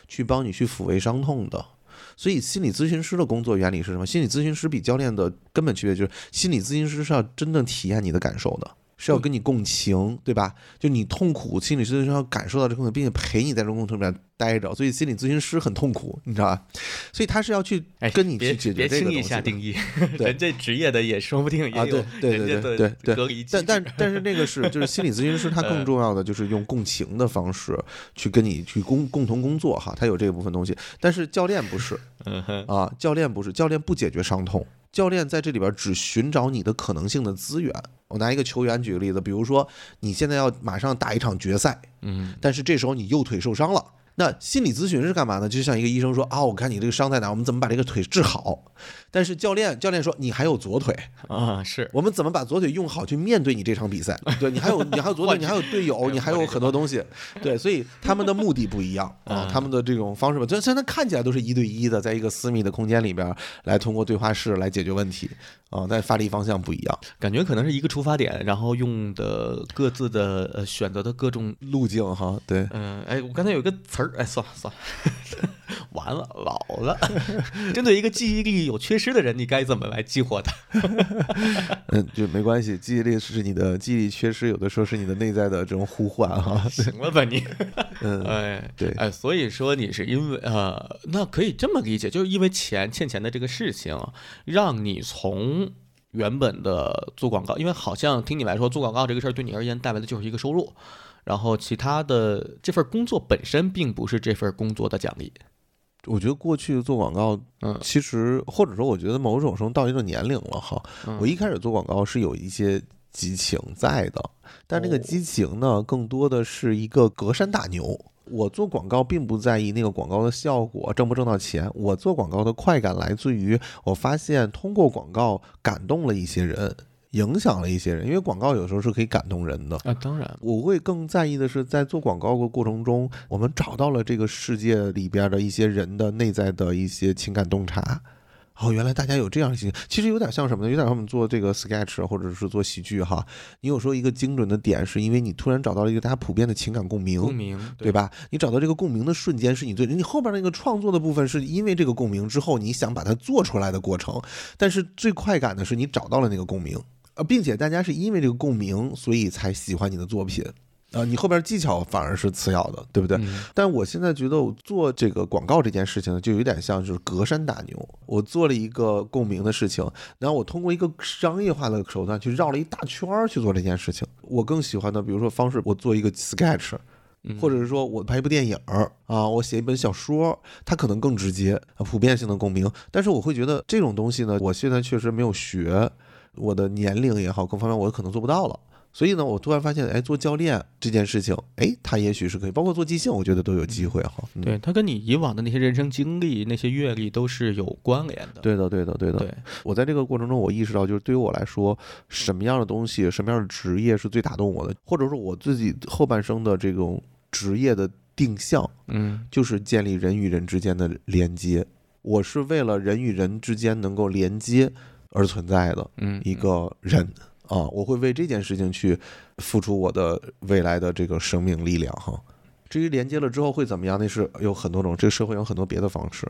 去帮你去抚慰伤痛的。所以，心理咨询师的工作原理是什么？心理咨询师比教练的根本区别就是，心理咨询师是要真正体验你的感受的，是要跟你共情，对吧？就你痛苦，心理咨询师要感受到这个痛苦，并且陪你在这个痛苦里面待着。所以，心理咨询师很痛苦，你知道吧？所以他是要去哎，跟你去解决别轻易这个东西的。下定义，对人这职业的也说不定也啊，有对对对对对对隔离但但 但是那个是就是心理咨询师，他更重要的就是用共情的方式去跟你去共共同工作哈，他有这部分东西。但是教练不是啊，教练不是，教练不解决伤痛，教练在这里边只寻找你的可能性的资源。我拿一个球员举个例子，比如说你现在要马上打一场决赛，嗯但是这时候你右腿受伤了。那心理咨询是干嘛呢？就像一个医生说啊，我看你这个伤在哪，我们怎么把这个腿治好？但是教练教练说你还有左腿，啊是，我们怎么把左腿用好去面对你这场比赛？对你还有你还有左腿，你还有队友，你还有很多东西。对，所以他们的目的不一样 啊嗯，他们的这种方式吧，虽虽然看起来都是一对一的，在一个私密的空间里边来通过对话室来解决问题啊，但发力方向不一样，感觉可能是一个出发点，然后用的各自的呃选择的各种，路径哈，对。嗯、哎，我刚才有一个词儿，哎，算了算了，完了老了。针对一个记忆力有缺失的人，你该怎么来激活他？嗯，就没关系，记忆力是你的记忆力缺失，有的时候是你的内在的这种呼唤哈。行了吧你？嗯，哎，对哎，所以说你是因为呃，那可以这么理解，就是因为钱欠钱的这个事情，让你从原本的做广告，因为好像听你来说做广告这个事儿对你而言带来的就是一个收入，然后其他的这份工作本身并不是这份工作的奖励，我觉得过去做广告，嗯。其实或者说，我觉得某种程度到一个年龄了哈，嗯。我一开始做广告是有一些激情在的，但那个哦。激情呢，更多的是一个隔山打牛。我做广告并不在意那个广告的效果挣不挣到钱，我做广告的快感来自于我发现通过广告感动了一些人，影响了一些人，因为广告有时候是可以感动人的。啊，当然，我会更在意的是，在做广告的过程中，我们找到了这个世界里边的一些人的内在的一些情感洞察。哦，原来大家有这样的情，其实有点像什么呢？有点像我们做这个 sketch 或者是做喜剧哈。你有时候一个精准的点，是因为你突然找到了一个大家普遍的情感共鸣，共鸣，对？吧？你找到这个共鸣的瞬间是你最，你后边那个创作的部分是因为这个共鸣之后你想把它做出来的过程，但是最快感的是你找到了那个共鸣，呃，并且大家是因为这个共鸣，所以才喜欢你的作品。啊、你后边技巧反而是次要的，对不对？嗯但我现在觉得我做这个广告这件事情呢，就有点像就是隔山打牛。我做了一个共鸣的事情，然后我通过一个商业化的手段去绕了一大圈儿去做这件事情。我更喜欢的，比如说方式，我做一个 sketch，嗯或者是说我拍一部电影儿啊，我写一本小说，它可能更直接，啊普遍性的共鸣。但是我会觉得这种东西呢，我现在确实没有学，我的年龄也好，各方面我可能做不到了。所以呢，我突然发现，哎，做教练这件事情，哎，他也许是可以，包括做即兴，我觉得都有机会哈。嗯对，他跟你以往的那些人生经历、那些阅历都是有关联的。对的，对的，对的。对，我在这个过程中，我意识到，就是对于我来说，什么样的东西，什么样的职业是最打动我的，或者说我自己后半生的这种职业的定向，嗯就是建立人与人之间的连接。我是为了人与人之间能够连接，而存在的嗯，一个人啊，我会为这件事情去付出我的未来的这个生命力量哈。至于连接了之后会怎么样，那是有很多种，这个社会有很多别的方式，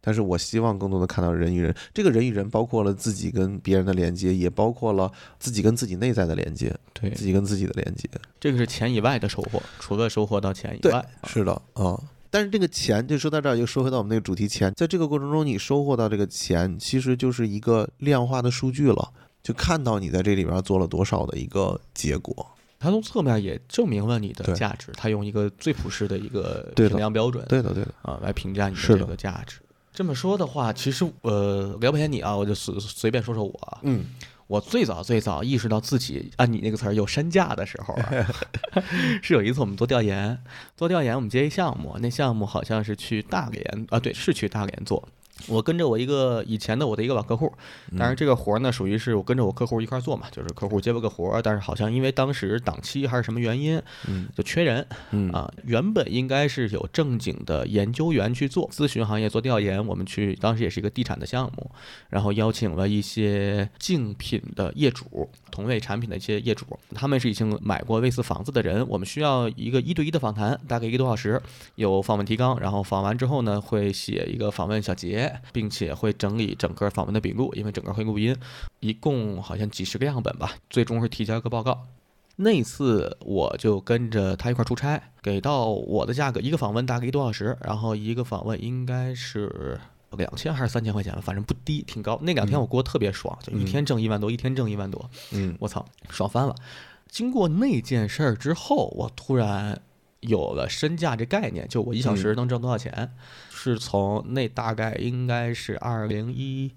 但是我希望更多的看到人与人，这个人与人包括了自己跟别人的连接，也包括了自己跟自己内在的连接，对，自己跟自己的连接。这个是钱以外的收获，除了收获到钱以对外，是的啊。但是这个钱，就说到这儿，又说回到我们那个主题钱，在这个过程中，你收获到这个钱，其实就是一个量化的数据了，就看到你在这里边做了多少的一个结果。它从侧面也证明了你的价值，它用一个最普世的一个对的评量标准，对的，对的，啊来评价你这个价值。这么说的话，其实呃，聊不起你啊，我就随随便说说我啊。嗯我最早最早意识到自己按你那个词儿有身价的时候啊，是有一次我们做调研，做调研我们接一项目，那项目好像是去大连啊，对，是去大连做。我跟着我一个以前的我的一个老客户，但是这个活儿呢属于是我跟着我客户一块儿做嘛，就是客户接了个活儿，但是好像因为当时档期还是什么原因，嗯就缺人嗯啊。原本应该是有正经的研究员去做咨询行业做调研，我们去当时也是一个地产的项目，然后邀请了一些竞品的业主，同类产品的一些业主，他们是已经买过类似房子的人，我们需要一个一对一的访谈，大概一个多小时，有访问提纲，然后访完之后呢，会写一个访问小结，并且会整理整个访问的笔录，因为整个会录音，一共好像几十个样本吧，最终是提交一个报告。那次我就跟着他一块出差，给到我的价格，一个访问大概一个多小时，然后一个访问应该是两千还是三千块钱，反正不低，挺高。那两天我过得特别爽，就一天挣一万多，一天挣一万多，嗯我操，爽翻了。经过那件事儿之后，我突然有了身价这概念，就我一小时能挣多少钱，是从那大概应该是二零一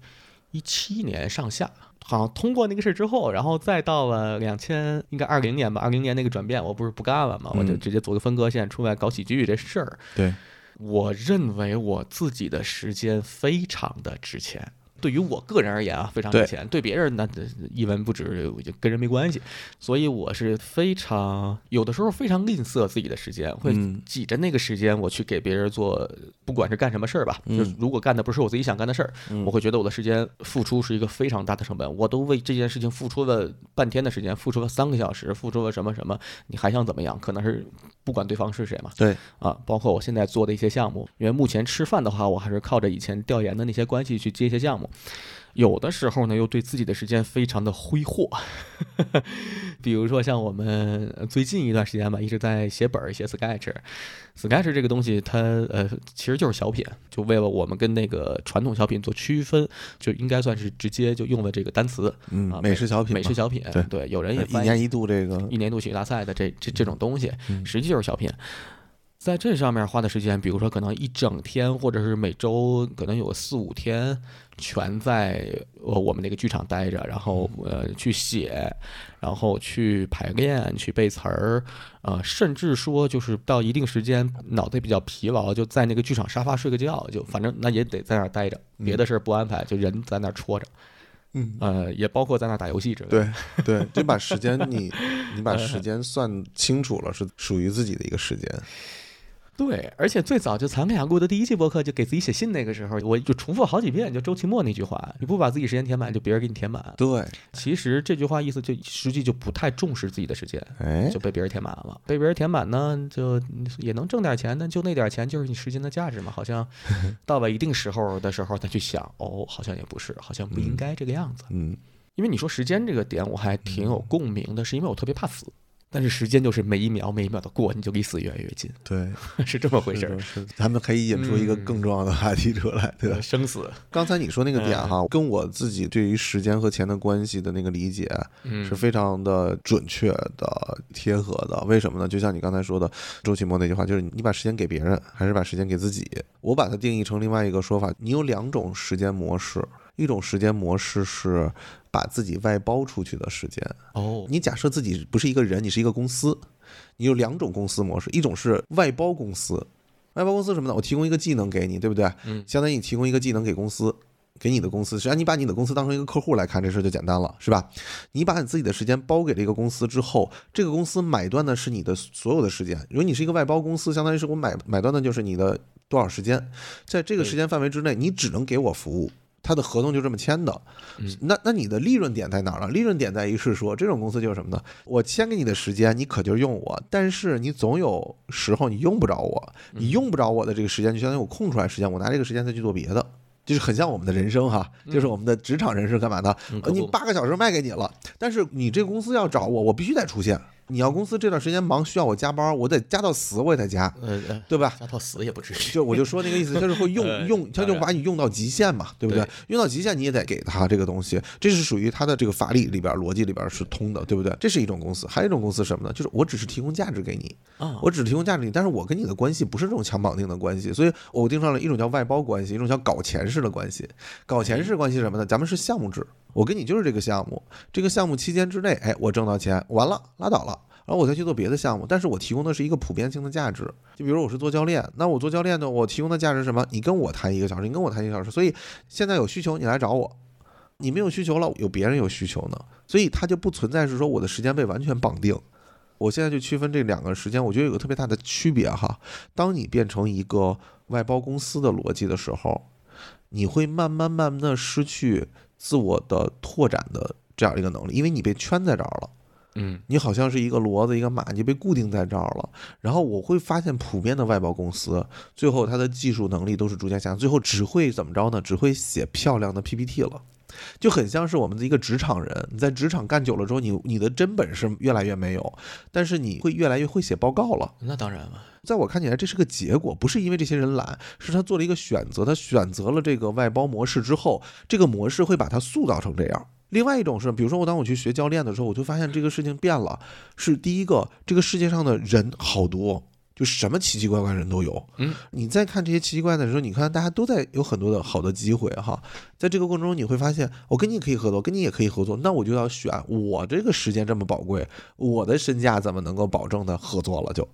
一七年上下。好像通过那个事儿之后，然后再到了两千，应该二零年吧，二零年那个转变，我不是不干了嘛，我就嗯直接组个分割线出来搞喜剧这事儿。对，我认为我自己的时间非常的值钱。对于我个人而言啊，非常值钱；对别人那呃一文不值，就跟人没关系。所以我是非常有的时候非常吝啬自己的时间，会嗯挤着那个时间我去给别人做，不管是干什么事儿吧，就如果干的不是我自己想干的事儿，嗯我会觉得我的时间付出是一个非常大的成本。我都为这件事情付出了半天的时间，付出了三个小时，付出了什么什么，你还想怎么样？可能是不管对方是谁嘛，对，啊，包括我现在做的一些项目，因为目前吃饭的话，我还是靠着以前调研的那些关系去接一些项目。有的时候呢，又对自己的时间非常的挥霍，比如说像我们呃最近一段时间吧，一直在写本儿、写 Sketch。Sketch 这个东西它，呃其实就是小品，就为了我们跟那个传统小品做区分，就应该算是直接就用了这个单词嗯啊，美食小品，美食小品。对有人也一年一度这个一年一度喜剧大赛的这这这种东西，嗯实际就是小品。在这上面花的时间，比如说可能一整天，或者是每周可能有四五天，全在呃我们那个剧场待着，然后呃去写，然后去排练，去背词儿，呃，甚至说就是到一定时间脑袋比较疲劳，就在那个剧场沙发睡个觉，就反正那也得在那儿待着，别的事儿不安排，就人在那儿戳着，嗯，呃，也包括在那儿打游戏之类的。对对，就把时间你你把时间算清楚了，是属于自己的一个时间。对，而且最早就咱们俩录的第一期播客，就给自己写信那个时候，我就重复好几遍，就周奇墨那句话：你不把自己时间填满，就别人给你填满。对，其实这句话意思就实际就不太重视自己的时间，哎就，被别人填满了。被别人填满呢，就也能挣点钱，但就那点钱就是你时间的价值嘛。好像 到了一定时候的时候再去想，哦，好像也不是，好像不应该这个样子。嗯，因为你说时间这个点，我还挺有共鸣的，是因为我特别怕死。但是时间就是每一秒每一秒的过，你就离死越来越近，对，是这么回事儿咱们可以引出一个嗯更重要的话题出来，对吧呃？生死，刚才你说那个点嗯哈，跟我自己对于时间和钱的关系的那个理解嗯，是非常的准确的、贴合的。为什么呢？就像你刚才说的，周奇墨那句话，就是你把时间给别人，还是把时间给自己？我把它定义成另外一个说法，你有两种时间模式，一种时间模式是把自己外包出去的时间。哦，你假设自己不是一个人，你是一个公司，你有两种公司模式，一种是外包公司，外包公司什么呢？我提供一个技能给你，对不对？嗯相当于你提供一个技能给公司，给你的公司，实际上你把你的公司当成一个客户来看，这事儿就简单了，是吧？你把你自己的时间包给了一个公司之后，这个公司买断的是你的所有的时间。如果你是一个外包公司，相当于是我买买断的就是你的多少时间，在这个时间范围之内，你只能给我服务。他的合同就这么签的。嗯那那你的利润点在哪儿呢？利润点在于是说，这种公司就是什么呢？我签给你的时间，你可劲儿用我，但是你总有时候你用不着我，嗯你用不着我的这个时间，就相当于我空出来时间，我拿这个时间再去做别的。就是很像我们的人生哈，就是我们的职场人士干嘛的？呃你八个小时卖给你了，但是你这个公司要找我，我必须得出现。你要公司这段时间忙，需要我加班，我得加到死，我也得加，对吧？加到死也不至于。就我就说那个意思，就是会用呃用，他就把你用到极限嘛，对不对对？用到极限你也得给他这个东西，这是属于他的这个法理里边逻辑里边是通的，对不对？这是一种公司，还有一种公司什么呢？就是我只是提供价值给你，啊，我只提供价值给你，但是我跟你的关系不是这种强绑定的关系，所以我定上了一种叫外包关系，一种叫搞钱式的关系。搞钱式关系是什么呢？咱们是项目制，我跟你就是这个项目，这个项目期间之内，哎，我挣到钱，完了拉倒了。然后我再去做别的项目，但是我提供的是一个普遍性的价值。就比如我是做教练，那我做教练呢，我提供的价值是什么？你跟我谈一个小时，你跟我谈一个小时，所以现在有需求你来找我，你没有需求了，有别人有需求呢，所以它就不存在是说我的时间被完全绑定。我现在就区分这两个时间，我觉得有个特别大的区别哈。当你变成一个外包公司的逻辑的时候，你会慢慢慢慢的失去自我的拓展的这样一个能力，因为你被圈在这儿了。嗯你好像是一个骡子一个马，你被固定在这儿了。然后我会发现，普遍的外包公司最后它的技术能力都是逐渐下降，最后只会怎么着呢？只会写漂亮的 PPT 了。就很像是我们的一个职场人，你在职场干久了之后，你你的真本事越来越没有，但是你会越来越会写报告了。那当然了。在我看起来，这是个结果，不是因为这些人懒，是他做了一个选择，他选择了这个外包模式之后，这个模式会把他塑造成这样。另外一种是，比如说我当我去学教练的时候，我就发现这个事情变了，是第一个，这个世界上的人好多，就什么奇奇怪怪人都有。嗯，你在看这些奇奇怪怪的时候，你看大家都在有很多的好的机会哈，在这个过程中你会发现，我跟你可以合作，跟你也可以合作，那我就要选我这个时间这么宝贵，我的身价怎么能够保证的合作了就。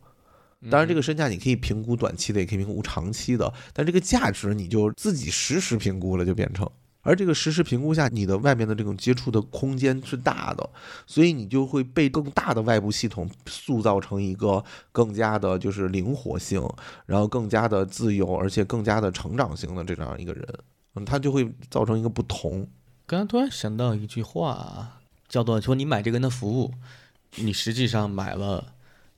当然，这个身价你可以评估短期的，也可以评估长期的，但这个价值你就自己实时评估了，就变成。而这个实时评估下，你的外面的这种接触的空间是大的，所以你就会被更大的外部系统塑造成一个更加的就是灵活性，然后更加的自由，而且更加的成长型的这样一个人，嗯，他就会造成一个不同。刚刚突然想到一句话，叫做说你买这个人的服务，你实际上买了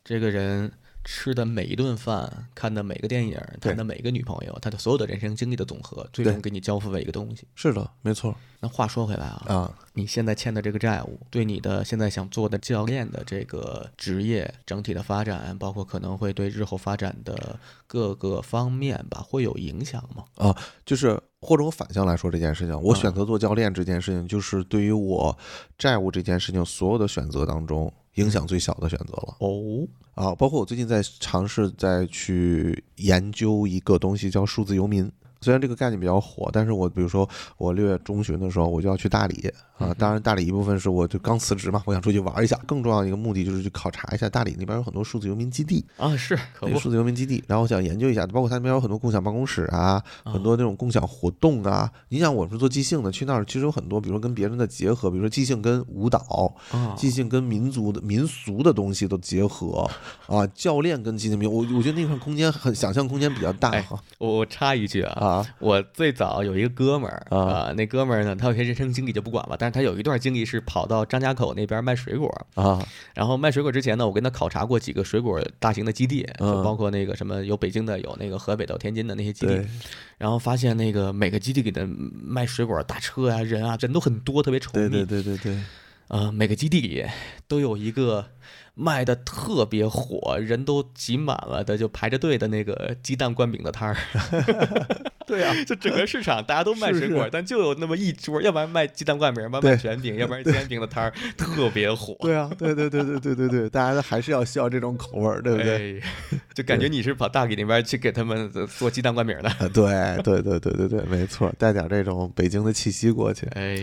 这个人吃的每一顿饭、看的每个电影、谈的每个女朋友，他的所有的人生经历的总和，最终给你交付了一个东西。是的，没错那话说回来啊，啊，你现在欠的这个债务，对你的现在想做的教练的这个职业整体的发展，包括可能会对日后发展的各个方面吧，会有影响吗？啊就是或者我反向来说这件事情，我啊选择做教练这件事情，就是对于我债务这件事情所有的选择当中影响最小的选择了。哦，啊，包括我最近在尝试再去研究一个东西叫数字游民。虽然这个概念比较火，但是我比如说我六月中旬的时候我就要去大理啊，当然大理一部分是我就刚辞职嘛，我想出去玩一下。更重要的一个目的就是去考察一下大理那边有很多数字游民基地，啊，是可不，数字游民基地，然后我想研究一下，包括它那边有很多共享办公室啊，很多那种共享活动啊。你想我们是做即兴的，去那儿其实有很多，比如说跟别人的结合，比如说即兴跟舞蹈，啊，即兴跟民族的民俗的东西都结合啊，教练跟即兴民，我我觉得那块空间很想象空间比较大我我插一句啊，啊我最早有一个哥们儿啊。啊，那哥们儿呢，他有些人生经历就不管了，但是他有一段经历是跑到张家口那边卖水果，啊。然后卖水果之前呢，我跟他考察过几个水果大型的基地，就嗯包括那个什么有北京的，有那个河北的、天津的那些基地，然后发现那个每个基地里的卖水果大车啊、人啊，人都很多，特别稠对密。对对对对，呃，每个基地里都有一个卖的特别火、人都挤满了的，就排着队的那个鸡蛋灌饼的摊儿。对啊，就整个市场大家都卖水果，是但就有那么一桌，要不然卖鸡蛋灌饼，要不然卖卷饼，要不然煎饼的摊儿特别火。对啊，对对对对对对对，大家还是要需要这种口味儿，对不对？哎，就感觉你是跑大理那边去给他们做鸡蛋灌饼的。啊，对对对对对对，没错，带点这种北京的气息过去。哎，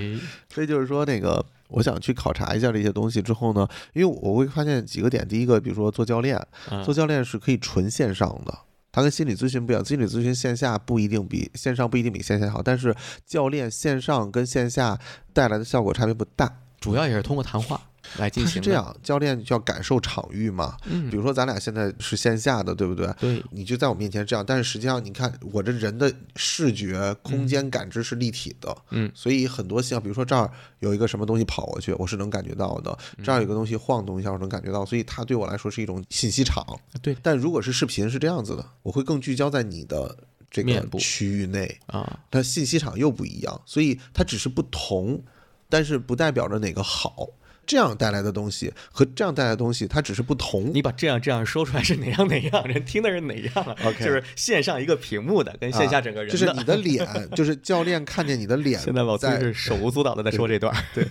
所以就是说，那个我想去考察一下这些东西之后呢，因为我会发现几个点。第一个，比如说做教练，嗯做教练是可以纯线上的。它跟心理咨询不一样，心理咨询线下不一定比线上不一定比线下好，但是教练线上跟线下带来的效果差别不大。主要也是通过谈话。来进行的。他是这样，教练就要感受场域嘛。嗯比，如说咱俩现在是线下的，对不对？对，你就在我面前这样，但是实际上你看我这人的视觉空间感知是立体的，嗯，所以很多像比如说这儿有一个什么东西跑过去，我是能感觉到的；嗯这儿有个东西晃动一下，我能感觉到，所以它对我来说是一种信息场。对但如果是视频是这样子的，我会更聚焦在你的这个区域内，啊，它信息场又不一样，所以它只是不同，但是不代表着哪个好。这样带来的东西和这样带来的东西，它只是不同。你把这样这样说出来是哪样哪样，人听的是哪样啊 OK 就是线上一个屏幕的跟线下整个人的。就是你的脸，就是教练看见你的脸，现在老崔在是手舞足蹈的在说这段儿，对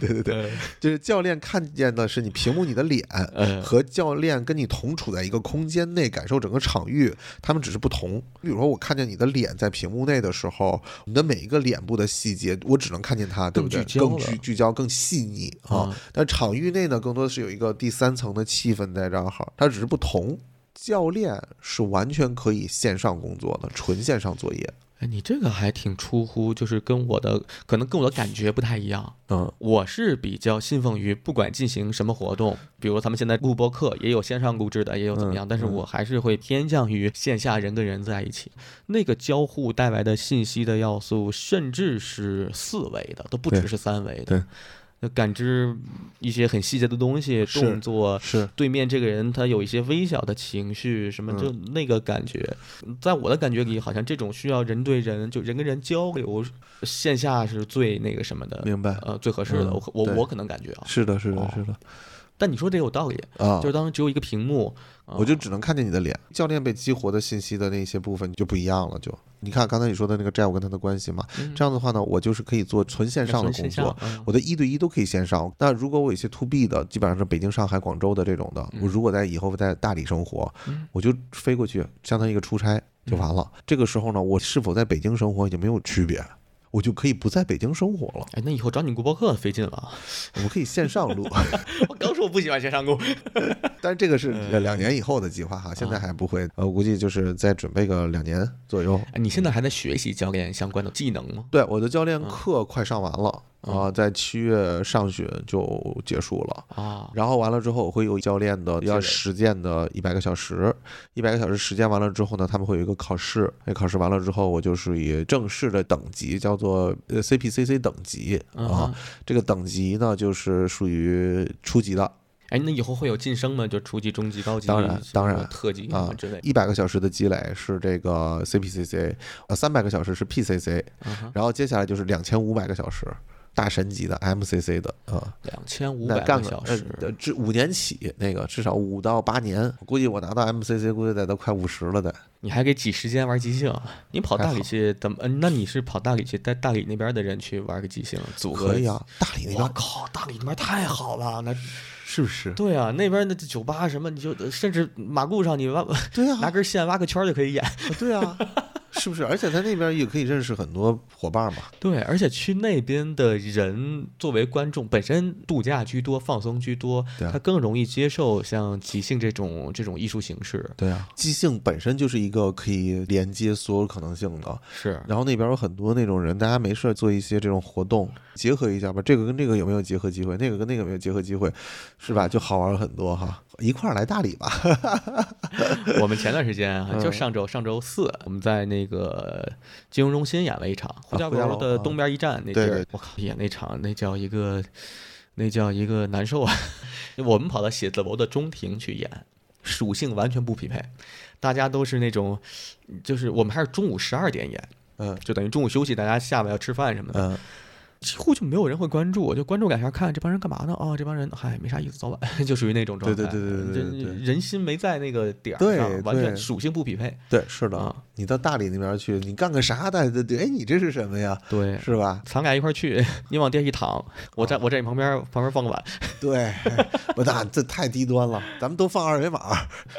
对对对，就是教练看见的是你屏幕你的脸，呃，和教练跟你同处在一个空间内，感受整个场域，他们只是不同。比如说，我看见你的脸在屏幕内的时候，你的每一个脸部的细节，我只能看见它，对不对？更更聚焦了聚聚焦、更细腻啊嗯。但场域内呢，更多的是有一个第三层的气氛在这儿，它只是不同。教练是完全可以线上工作的，纯线上作业。哎，你这个还挺出乎，就是跟我的可能跟我的感觉不太一样。嗯我是比较信奉于不管进行什么活动，比如他们现在录播课也有线上录制的，也有怎么样，嗯但是我还是会偏向于线下人跟人在一起，那个交互带来的信息的要素，甚至是四维的，都不只是三维的。对那感知一些很细节的东西，动作，是对面这个人他有一些微小的情绪，什么就嗯那个感觉，在我的感觉里，好像这种需要人对人，就人跟人交流，线下是最那个什么的，明白？呃，最合适的。嗯我我我可能感觉啊，是的，是的哦，是的但你说这有道理，啊就是！当时只有一个屏幕，啊我就只能看见你的脸。教练被激活的信息的那些部分就不一样了。就你看刚才你说的那个债务跟他的关系嘛，嗯这样的话呢，我就是可以做纯线上的工作我的一对一都可以线上。那如果我有一些 to B 的，基本上是北京、上海、广州的这种的，我如果在以后在大理生活，嗯我就飞过去，相当于一个出差就完了。这个时候呢，我是否在北京生活已经没有区别，我就可以不在北京生活了，哎，那以后找你录播课费劲了。我们可以线上录。我刚说我不喜欢线上录，但是这个是两年以后的计划哈，现啊在还不会。呃，我估计就是再准备个两年左右。哎你现在还在学习教练相关的技能吗？对，我的教练嗯课快上完了嗯啊，在七月上旬就结束了。啊，然后完了之后，我会有教练的要实践的一百个小时，一百个小时实践完了之后呢，他们会有一个考试，那考试完了之后，我就是以正式的等级叫做呃 CPCC 等级嗯啊，这个等级呢就是属于初级的，哎，那以后会有晋升吗？就初级、中级、高级，当然当然特级啊么之类的。一百个小时的积累是这个 CPCC，呃，三百个小时是 PCC，然后接下来就是两千五百个小时大神级的 MCC 的啊。两千五百个个小时，呃，至五年起，那个至少五到八年，估计我拿到 MCC 估计得都快五十了得。你还给挤时间玩即兴？你跑大理去怎么？嗯，那你是跑大理去带大理那边的人去玩个即兴，组合可以啊，大理那边我靠，大理那边太好了，那是不是？对啊，那边的酒吧什么，你就甚至马路上你挖对啊，拿根线挖个圈就可以演。对啊，是不是？而且在那边也可以认识很多伙伴嘛。对，而且去那边的人作为观众，本身度假居多，放松居多，啊他更容易接受像即兴这种这种艺术形式。对啊，即兴本身就是一个可以连接所有可能性的。是，然后那边有很多那种人，大家没事做一些这种活动，结合一下吧。这个跟这个有没有结合机会？那个跟那个有没有结合机会？是吧？就好玩很多哈。一块儿来大理吧。我们前段时间啊，就嗯上周上周四，我们在那个金融中心演了一场呼家呼家楼的东边一站那地儿我靠，演那场那叫一个那叫一个难受啊！我们跑到写字楼的中庭去演，属性完全不匹配，大家都是那种，就是我们还是中午十二点演，嗯。就等于中午休息，大家下午要吃饭什么的，嗯，几乎就没有人会关注，就关注两下看这帮人干嘛呢？啊、这帮人嗨没啥意思，早晚 就属于那种状态。对对对对对对人心没在那个点儿对上，完全属性不匹配。对，是的啊。你到大理那边去，你干个啥的？对对，哎，你这是什么呀？对，是吧？咱俩一块儿去，你往地上一躺，我啊在我在你旁边旁边放个碗。对，不，那这太低端了。咱们都放二维码。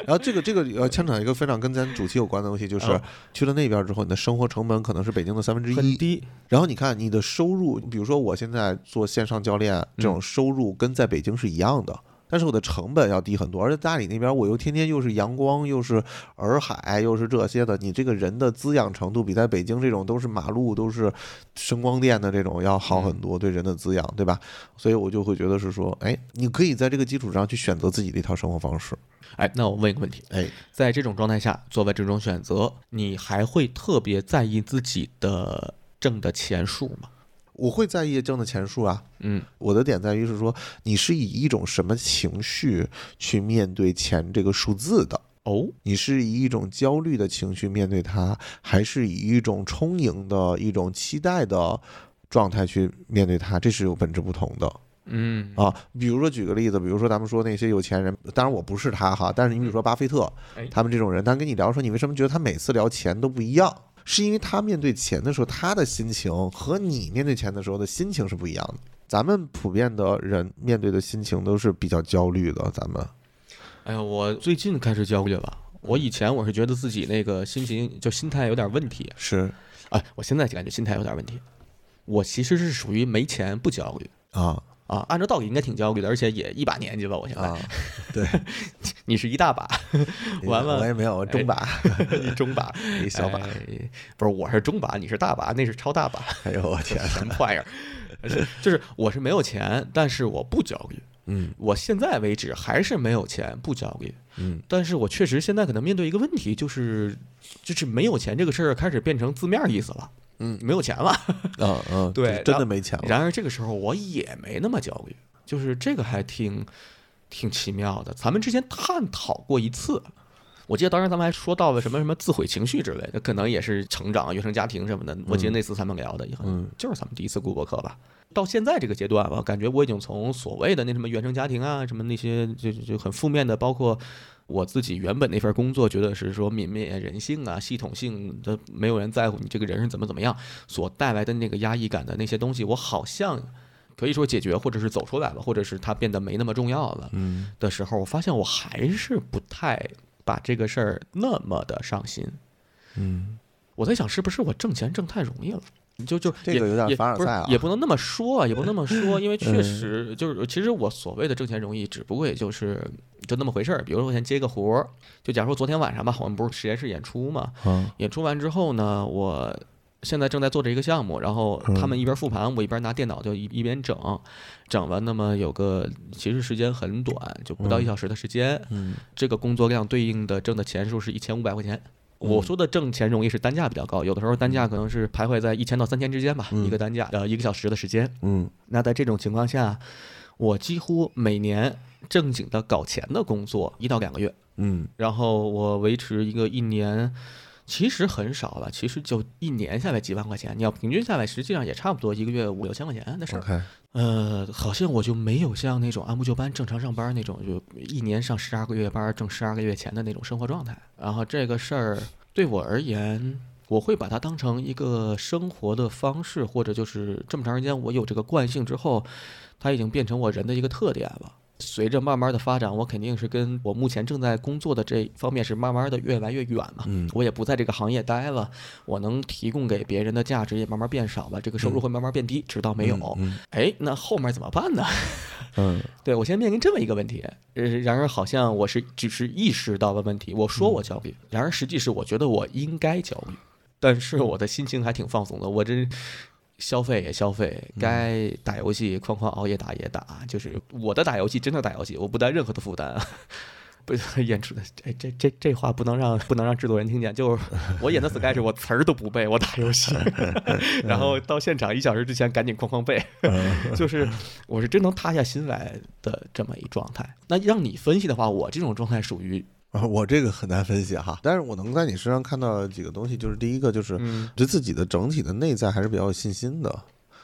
然后这个这个呃，牵扯一个非常跟咱主题有关的东西，就是嗯去了那边之后，你的生活成本可能是北京的三分之一。很低，然后你看你的收入，比如说我现在做线上教练，这种收入跟在北京是一样的。但是我的成本要低很多，而且大理那边我又天天又是阳光，又是洱海，又是这些的，你这个人的滋养程度比在北京这种都是马路都是声光电的这种要好很多，对人的滋养，对吧？所以我就会觉得是说，哎，你可以在这个基础上去选择自己的一套生活方式。哎，那我问一个问题，哎，在这种状态下，做完这种选择，你还会特别在意自己的挣的钱数吗？我会在意挣的钱数啊。嗯，我的点在于是说，你是以一种什么情绪去面对钱这个数字的？哦，你是以一种焦虑的情绪面对它，还是以一种充盈的一种期待的状态去面对它？这是有本质不同的。嗯啊，比如说举个例子，比如说咱们说那些有钱人，当然我不是他哈，但是你比如说巴菲特哎，他们这种人，他跟你聊说，你为什么觉得他每次聊钱都不一样？是因为他面对钱的时候，他的心情和你面对钱的时候的心情是不一样的。咱们普遍的人面对的心情都是比较焦虑的，咱们哎呀，我最近开始焦虑了。我以前我是觉得自己那个心情就心态有点问题，是哎，我现在感觉心态有点问题。我其实是属于没钱不焦虑啊啊，按照道理应该挺焦虑的，而且也一把年纪吧，我现在。啊，对，你是一大把，完了我也没有中把，你中把，一小把，哎不是，我是中把，你是大把，那是超大把，哎呦我天，什么玩意儿？就是我是没有钱，但是我不焦虑。嗯我现在为止还是没有钱，不焦虑。嗯但是我确实现在可能面对一个问题，就是就是没有钱这个事儿开始变成字面意思了。嗯没有钱了。嗯嗯，对真的没钱了，然而这个时候我也没那么焦虑，就是这个还挺挺奇妙的。咱们之前探讨过一次，我记得当时咱们还说到了什么什么自毁情绪之类的，可能也是成长、原生家庭什么的。我记得那次咱们聊的嗯就是咱们第一次录播课吧。到现在这个阶段吧，感觉我已经从所谓的那什么原生家庭啊，什么那些就就就很负面的，包括我自己原本那份工作，觉得是说泯灭人性啊、系统性的，没有人在乎你这个人是怎么怎么样，所带来的那个压抑感的那些东西，我好像可以说解决，或者是走出来了，或者是它变得没那么重要了嗯的时候，我发现我还是不太把这个事儿那么的上心。嗯我在想，是不是我挣钱挣太容易了？就就也这个有点也不是凡尔赛啊也不能那么说，也不能那么说，因为 确嗯实就是，其实我所谓的挣钱容易，只不过也就是就那么回事儿。比如说我先接个活儿，就假如说昨天晚上吧，我们不是实验室演出嘛，嗯演出完之后呢，我现在正在做着一个项目，然后他们一边复盘，我一边拿电脑就一一边整，整了那么有个其实时间很短，就不到一小时的时间。嗯。这个工作量对应的挣的钱数是一千五百块钱。我说的挣钱容易是单价比较高，有的时候单价可能是徘徊在一千到三千之间吧，嗯。一个单价，呃，一个小时的时间。嗯。那在这种情况下，我几乎每年正经的搞钱的工作一到两个月，嗯。然后我维持一个一年，其实很少了，其实就一年下来几万块钱，你要平均下来，实际上也差不多一个月五六千块钱的事儿。呃，好像我就没有像那种按部就班正常上班那种，就一年上十二个月班挣十二个月钱的那种生活状态。然后这个事儿对我而言，我会把它当成一个生活的方式，或者就是这么长时间我有这个惯性之后，它已经变成我人的一个特点了。随着慢慢的发展，我肯定是跟我目前正在工作的这方面是慢慢的越来越远嘛。嗯我也不在这个行业待了，我能提供给别人的价值也慢慢变少了，这个收入会慢慢变低，直到没有。嗯哎，那后面怎么办呢？嗯对我现在面临这么一个问题，呃，然而好像我是只是意识到了问题，我说我焦虑，然而实际是我觉得我应该焦虑，但是我的心情还挺放松的，我这消费也消费，该打游戏哐哐熬夜打也打，就是我的打游戏真的打游戏，我不带任何的负担。不是演出的，这这这这话不能让不能让制作人听见。就是我演的 sketch，我词儿都不背，我打游戏，然后到现场一小时之前赶紧哐哐背，就是我是真能塌下心来的这么一状态。那让你分析的话，我这种状态属于啊，我这个很难分析哈，但是我能在你身上看到几个东西，就是第一个就是嗯，对自己的整体的内在还是比较有信心的，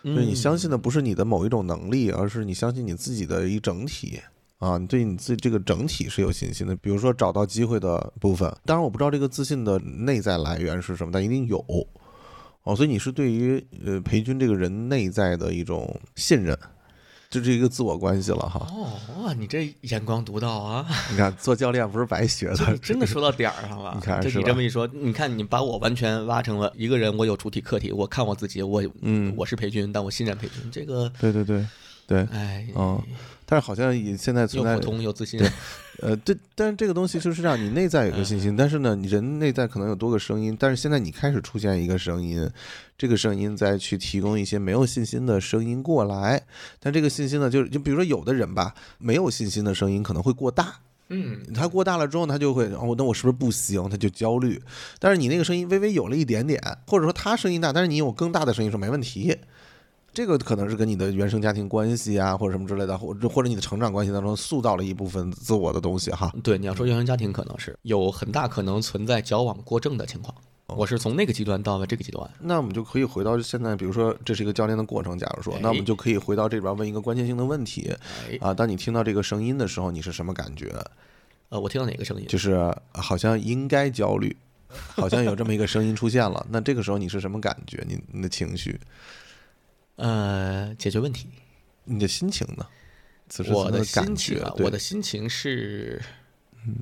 就是你嗯相信的不是你的某一种能力，而是你相信你自己的一整体。啊，你对你自己这个整体是有信心的。比如说找到机会的部分，当然我不知道这个自信的内在来源是什么，但一定有。哦，所以你是对于呃裴军这个人内在的一种信任，这是一个自我关系了哈。哦，哇，你这眼光独到啊！你看做教练不是白学的，真的说到点儿上了。你看就你这么一说，你看你把我完全挖成了一个人，我有主体客体，我看我自己，我嗯我是培训，但我信任培训，这个对对对，对，哎，嗯但是好像也现在存在普通又自信，呃，对，但是这个东西就是让你内在有个信嗯心，但是呢，你人内在可能有多个声音，但是现在你开始出现一个声音，这个声音再去提供一些没有信心的声音过来，但这个信心呢，就是就比如说有的人吧，没有信心的声音可能会过大，嗯，他过大了之后，他就会哦，那我是不是不行？他就焦虑。但是你那个声音微微有了一点点，或者说他声音大，但是你有更大的声音说没问题。这个可能是跟你的原生家庭关系啊，或者什么之类的，或者或者你的成长关系当中塑造了一部分自我的东西哈。对，你要说原生家庭可能是有很大可能存在矫枉过正的情况。我是从那个极端到了这个极端。那我们就可以回到现在，比如说这是一个教练的过程，假如说，那我们就可以回到这边问一个关键性的问题哎，啊，当你听到这个声音的时候，你是什么感觉？呃，我听到哪个声音？就是好像应该焦虑，好像有这么一个声音出现了。那这个时候你是什么感觉？你你的情绪，呃，解决问题。你的心情呢？此时我的心情啊，，我的心情是，嗯，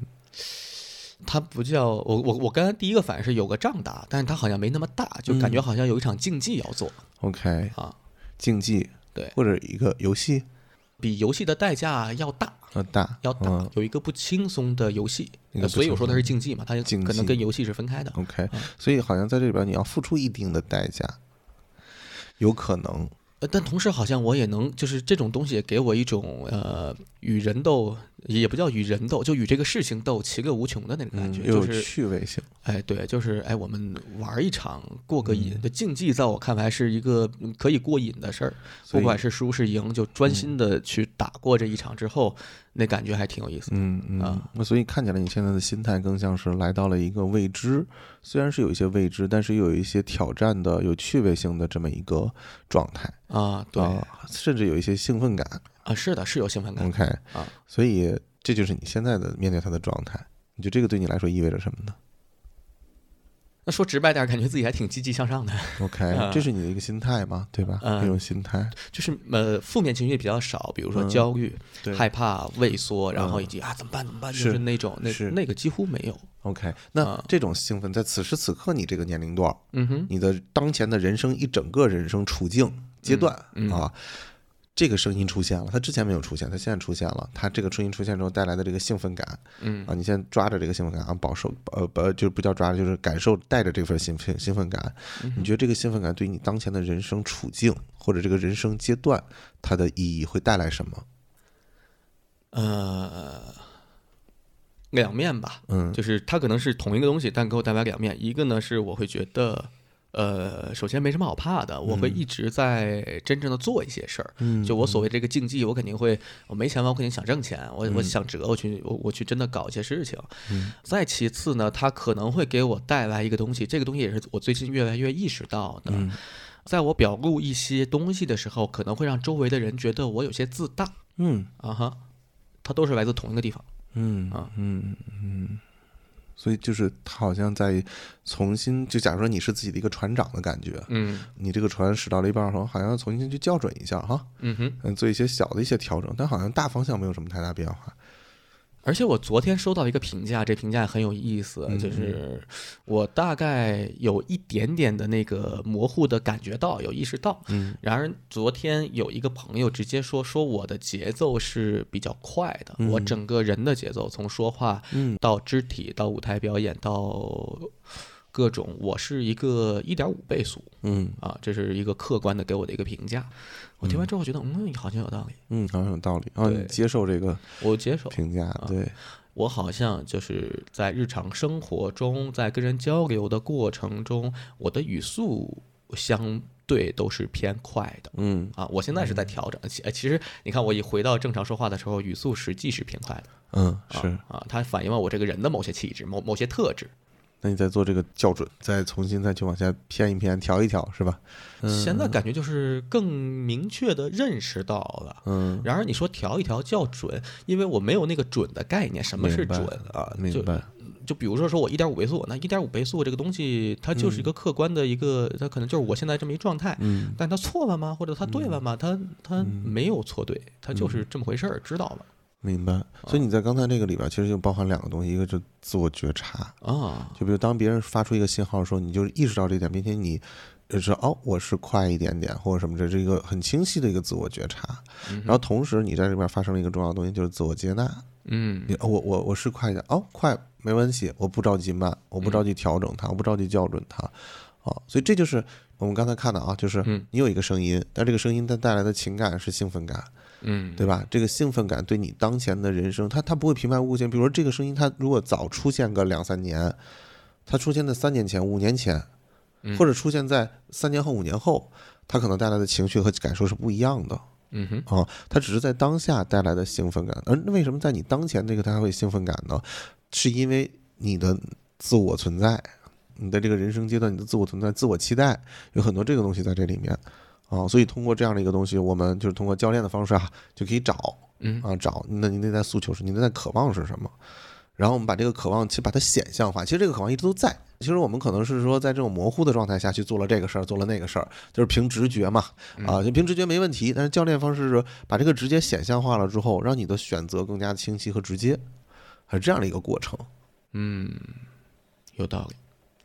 它不叫我我我刚才第一个反应是有个仗打，但是它好像没那么大，就感觉好像有一场竞技要做。OK 啊，竞技对。或者一个游戏？比游戏的代价要大。要大要大，嗯。有一个不轻松的游戏，所以我说它是竞技嘛，它可能跟游戏是分开的。OK，所以好像在这里边你要付出一定的代价，有可能，但同时好像我也能，就是这种东西给我一种呃与人斗，也不叫与人斗，就与这个事情斗，其乐无穷的那种感觉，就是趣味性。哎，对，就是哎，我们玩一场过个嗯瘾的竞技，在我看来是一个嗯可以过瘾的事儿，不管是输是赢，就专心的去打过这一场之后，那感觉还挺有意思的。嗯嗯啊，那所以看起来你现在的心态更像是来到了一个未知，虽然是有一些未知，但是又有一些挑战的、有趣味性的这么一个状态啊，对啊，甚至有一些兴奋感。啊，是的，是有兴奋感。OK 啊，所以这就是你现在的面对他的状态。你觉得这个对你来说意味着什么呢？那说直白点儿，感觉自己还挺积极向上的，？OK，啊。这是你的一个心态吗？对吧？嗯。这种心态，就是呃负面情绪比较少，比如说嗯。焦虑、对。害怕、畏缩，然后嗯以及啊怎么办怎么办，就是那种那是。那个几乎没有。OK，那啊这种兴奋在此时此刻你这个年龄段儿，嗯哼，你的当前的人生一整个人生处境阶段、嗯。啊，这个声音出现了，他之前没有出现，他现在出现了，他这个声音出现之后带来的这个兴奋感，嗯啊，你现在抓着这个兴奋感啊，饱受呃不就是不叫抓着，就是感受带着这份兴奋兴奋感，嗯你觉得这个兴奋感对你当前的人生处境或者这个人生阶段，它的意义会带来什么？呃，两面吧，嗯就是它可能是同一个东西，但给我带来两面。一个呢是我会觉得，呃，首先没什么好怕的，我会一直在真正的做一些事儿。嗯。就我所谓这个竞技，我肯定会，我没钱嘛，我肯定想挣钱，我我想折，我去我我去真的搞一些事情。再其次呢，它可能会给我带来一个东西，这个东西也是我最近越来越意识到的。在我表露一些东西的时候，可能会让周围的人觉得我有些自大嗯。啊哈，它都是来自同一个地方。嗯。啊。嗯嗯，所以就是他好像在重新，就假如说你是自己的一个船长的感觉，嗯你这个船驶到了一半儿的时候，好像要重新去校准一下哈，嗯哼。嗯，做一些小的一些调整，但好像大方向没有什么太大变化。而且我昨天收到一个评价，这评价很有意思，嗯就是我大概有一点点的那个模糊的感觉到，有意识到。嗯，然而昨天有一个朋友直接说，说我的节奏是比较快的，我整个人的节奏，从说话嗯。到肢体到舞台表演到各种，我是一个一点五倍速嗯啊，这是一个客观的给我的一个评价。我听完之后觉得，嗯，好像有道理，嗯，好像有道理啊，接受这个我接受。评价，对，我好像就是在日常生活中，在跟人交流的过程中，我的语速相对都是偏快的嗯啊。我现在是在调整，其呃其实你看，我一回到正常说话的时候，语速实际是偏快的嗯是。啊，它反映了我这个人的某些气质、某某些特质。那你再做这个校准，再重新再去往下偏一偏，调一调，是吧？现在感觉就是更明确的认识到了。嗯，然而你说调一调校准，因为我没有那个准的概念，什么是准啊？就明白。就比如说说我一点五倍速，那一点五倍速这个东西，它就是一个客观的一个，它可能就是我现在这么一状态，嗯但它错了吗？或者它对了吗？它它没有错对，它就是这么回事儿，知道了。明白。所以你在刚才那个里边，其实就包含两个东西，一个就自我觉察，啊，就比如当别人发出一个信号的时候，你就意识到这一点，并且你就是哦，我是快一点点或者什么，这是一个很清晰的一个自我觉察。然后同时你在这边发生了一个重要的东西，就是自我接纳。嗯你哦我我我是快一点哦，快没关系，我不着急慢，我不着急调整它，我不着急校准它，啊，所以这就是我们刚才看的啊，就是嗯你有一个声音，但这个声音它带来的情感是兴奋感，嗯，对吧？这个兴奋感对你当前的人生，它它不会平白无故现。比如说这个声音，它如果早出现个两三年，它出现在三年前、五年前，嗯或者出现在三年后、五年后，它可能带来的情绪和感受是不一样的。嗯哼，啊，它只是在当下带来的兴奋感，而为什么在你当前这个它会兴奋感呢？是因为你的自我存在，你的这个人生阶段，你的自我存在、自我期待，有很多这个东西在这里面啊。所以通过这样的一个东西，我们就是通过教练的方式啊，就可以找嗯啊找，那你内在诉求是，你内在渴望是什么？然后我们把这个渴望，其实把它显象化。其实这个渴望一直都在。其实我们可能是说，在这种模糊的状态下去做了这个事儿，做了那个事儿，就是凭直觉嘛，啊，就凭直觉没问题。但是教练方式是把这个直接显象化了之后，让你的选择更加清晰和直接，是这样的一个过程，嗯，有道理。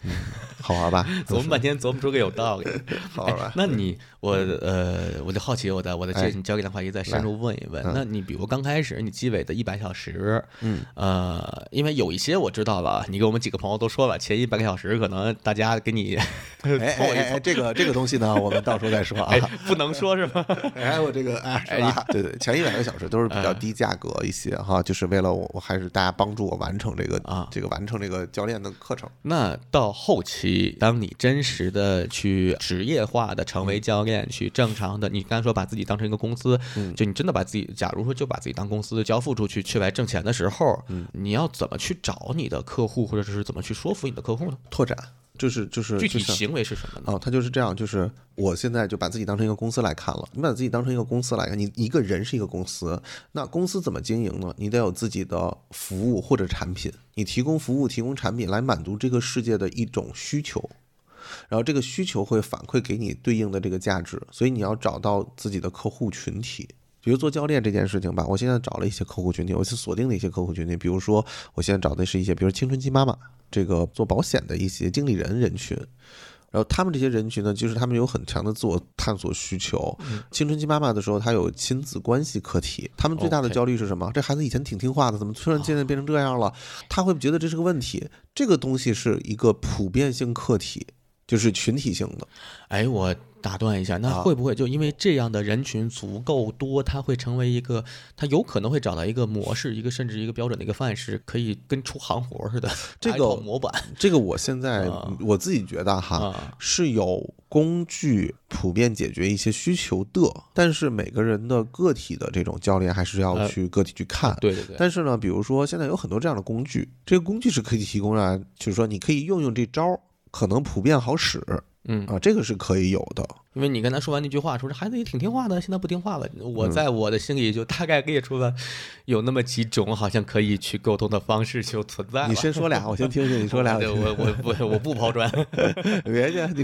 好玩吧？琢磨半天琢磨出个有道理。好玩吧？那你我呃，我就好奇，我再我再接你交给的话题再深入问一问。嗯那你比如刚开始你积累的一百小时，嗯，呃，因为有一些我知道了，你给我们几个朋友都说了，前一百个小时可能大家给你哎这个这个东西呢，我们到时候再说啊哎。不能说是吗？哎，我这个哎，是吧？对对，前一百个小时都是比较低价格一些哈，就是为了我，我还是大家帮助我完成这个啊这个完成这个教练的课程。那到后期，当你真实的去职业化的成为教练，去正常的，你刚才说把自己当成一个公司，嗯。就你真的把自己，假如说就把自己当公司交付出去，去来挣钱的时候，嗯。你要怎么去找你的客户，或者是怎么去说服你的客户呢？拓展就是就是具体行为是什么呢？哦，他就是这样，就是我现在就把自己当成一个公司来看了。你把自己当成一个公司来看，你一个人是一个公司，那公司怎么经营呢？你得有自己的服务或者产品，你提供服务、提供产品来满足这个世界的一种需求，然后这个需求会反馈给你对应的这个价值，所以你要找到自己的客户群体。比如做教练这件事情吧，我现在找了一些客户群体，我是锁定的一些客户群体，比如说我现在找的是一些，比如青春期妈妈，这个做保险的一些经理人人群，然后他们这些人群呢，就是他们有很强的自我探索需求。青春期妈妈的时候，她有亲子关系课题，他们最大的焦虑是什么？这孩子以前挺听话的，怎么突然现在变成这样了？他会觉得这是个问题。这个东西是一个普遍性课题，就是群体性的。哎，我打断一下，那啊会不会就因为这样的人群足够多，他会成为一个，他有可能会找到一个模式，一个甚至一个标准的一个范式，可以跟出行活似的，这个模板这个我现在啊我自己觉得哈，啊，是有工具普遍解决一些需求的，但是每个人的个体的这种教练还是要呃去个体去看。对对对，但是呢，比如说现在有很多这样的工具，这个工具是可以提供啊，就是说你可以用用这招儿，可能普遍好使嗯，啊，这个是可以有的。因为你跟他说完那句话，说这孩子也挺听话的，现在不听话了。我嗯在我的心里就大概列出了有那么几种好像可以去沟通的方式就存在了。你先说俩，我先听听。你说俩，我我我不我不抛砖。别介，你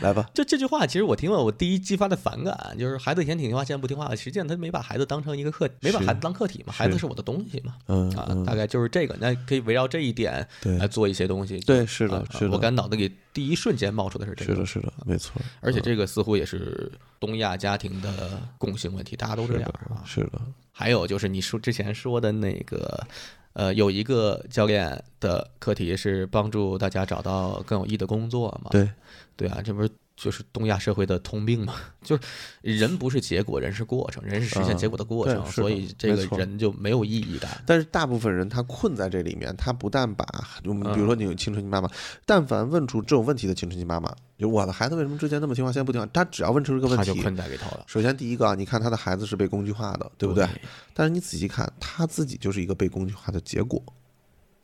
来吧。就这句话，其实我听了，我第一激发的反感就是孩子以前挺听话，现在不听话了。实际上他没把孩子当成一个课，没把孩子当课体嘛，孩子是我的东西嘛。嗯啊，嗯，大概就是这个，那可以围绕这一点对来做一些东西。对，是的啊，是的，我刚脑子里第一瞬间冒出的是这个，是的，是的，没错。而且这个似乎也是东亚家庭的共性问题，大家都这样啊。是的，还有就是你说之前说的那个，呃，有一个教练的课题是帮助大家找到更有意义的工作嘛？对，对啊，这不是就是东亚社会的通病嘛？就是人不是结果，人是过程，人是实现嗯结果的过程，所以这个人就没有意义感。但是大部分人他困在这里面，他不但把我们比如说你有青春期妈妈，但凡问出这种问题的青春期妈妈，就我的孩子为什么之前那么听话，现在不听话，他只要问出这个问他就题，困在里头了，首先第一个啊，你看他的孩子是被工具化的，对不对？但是你仔细看，他自己就是一个被工具化的结果，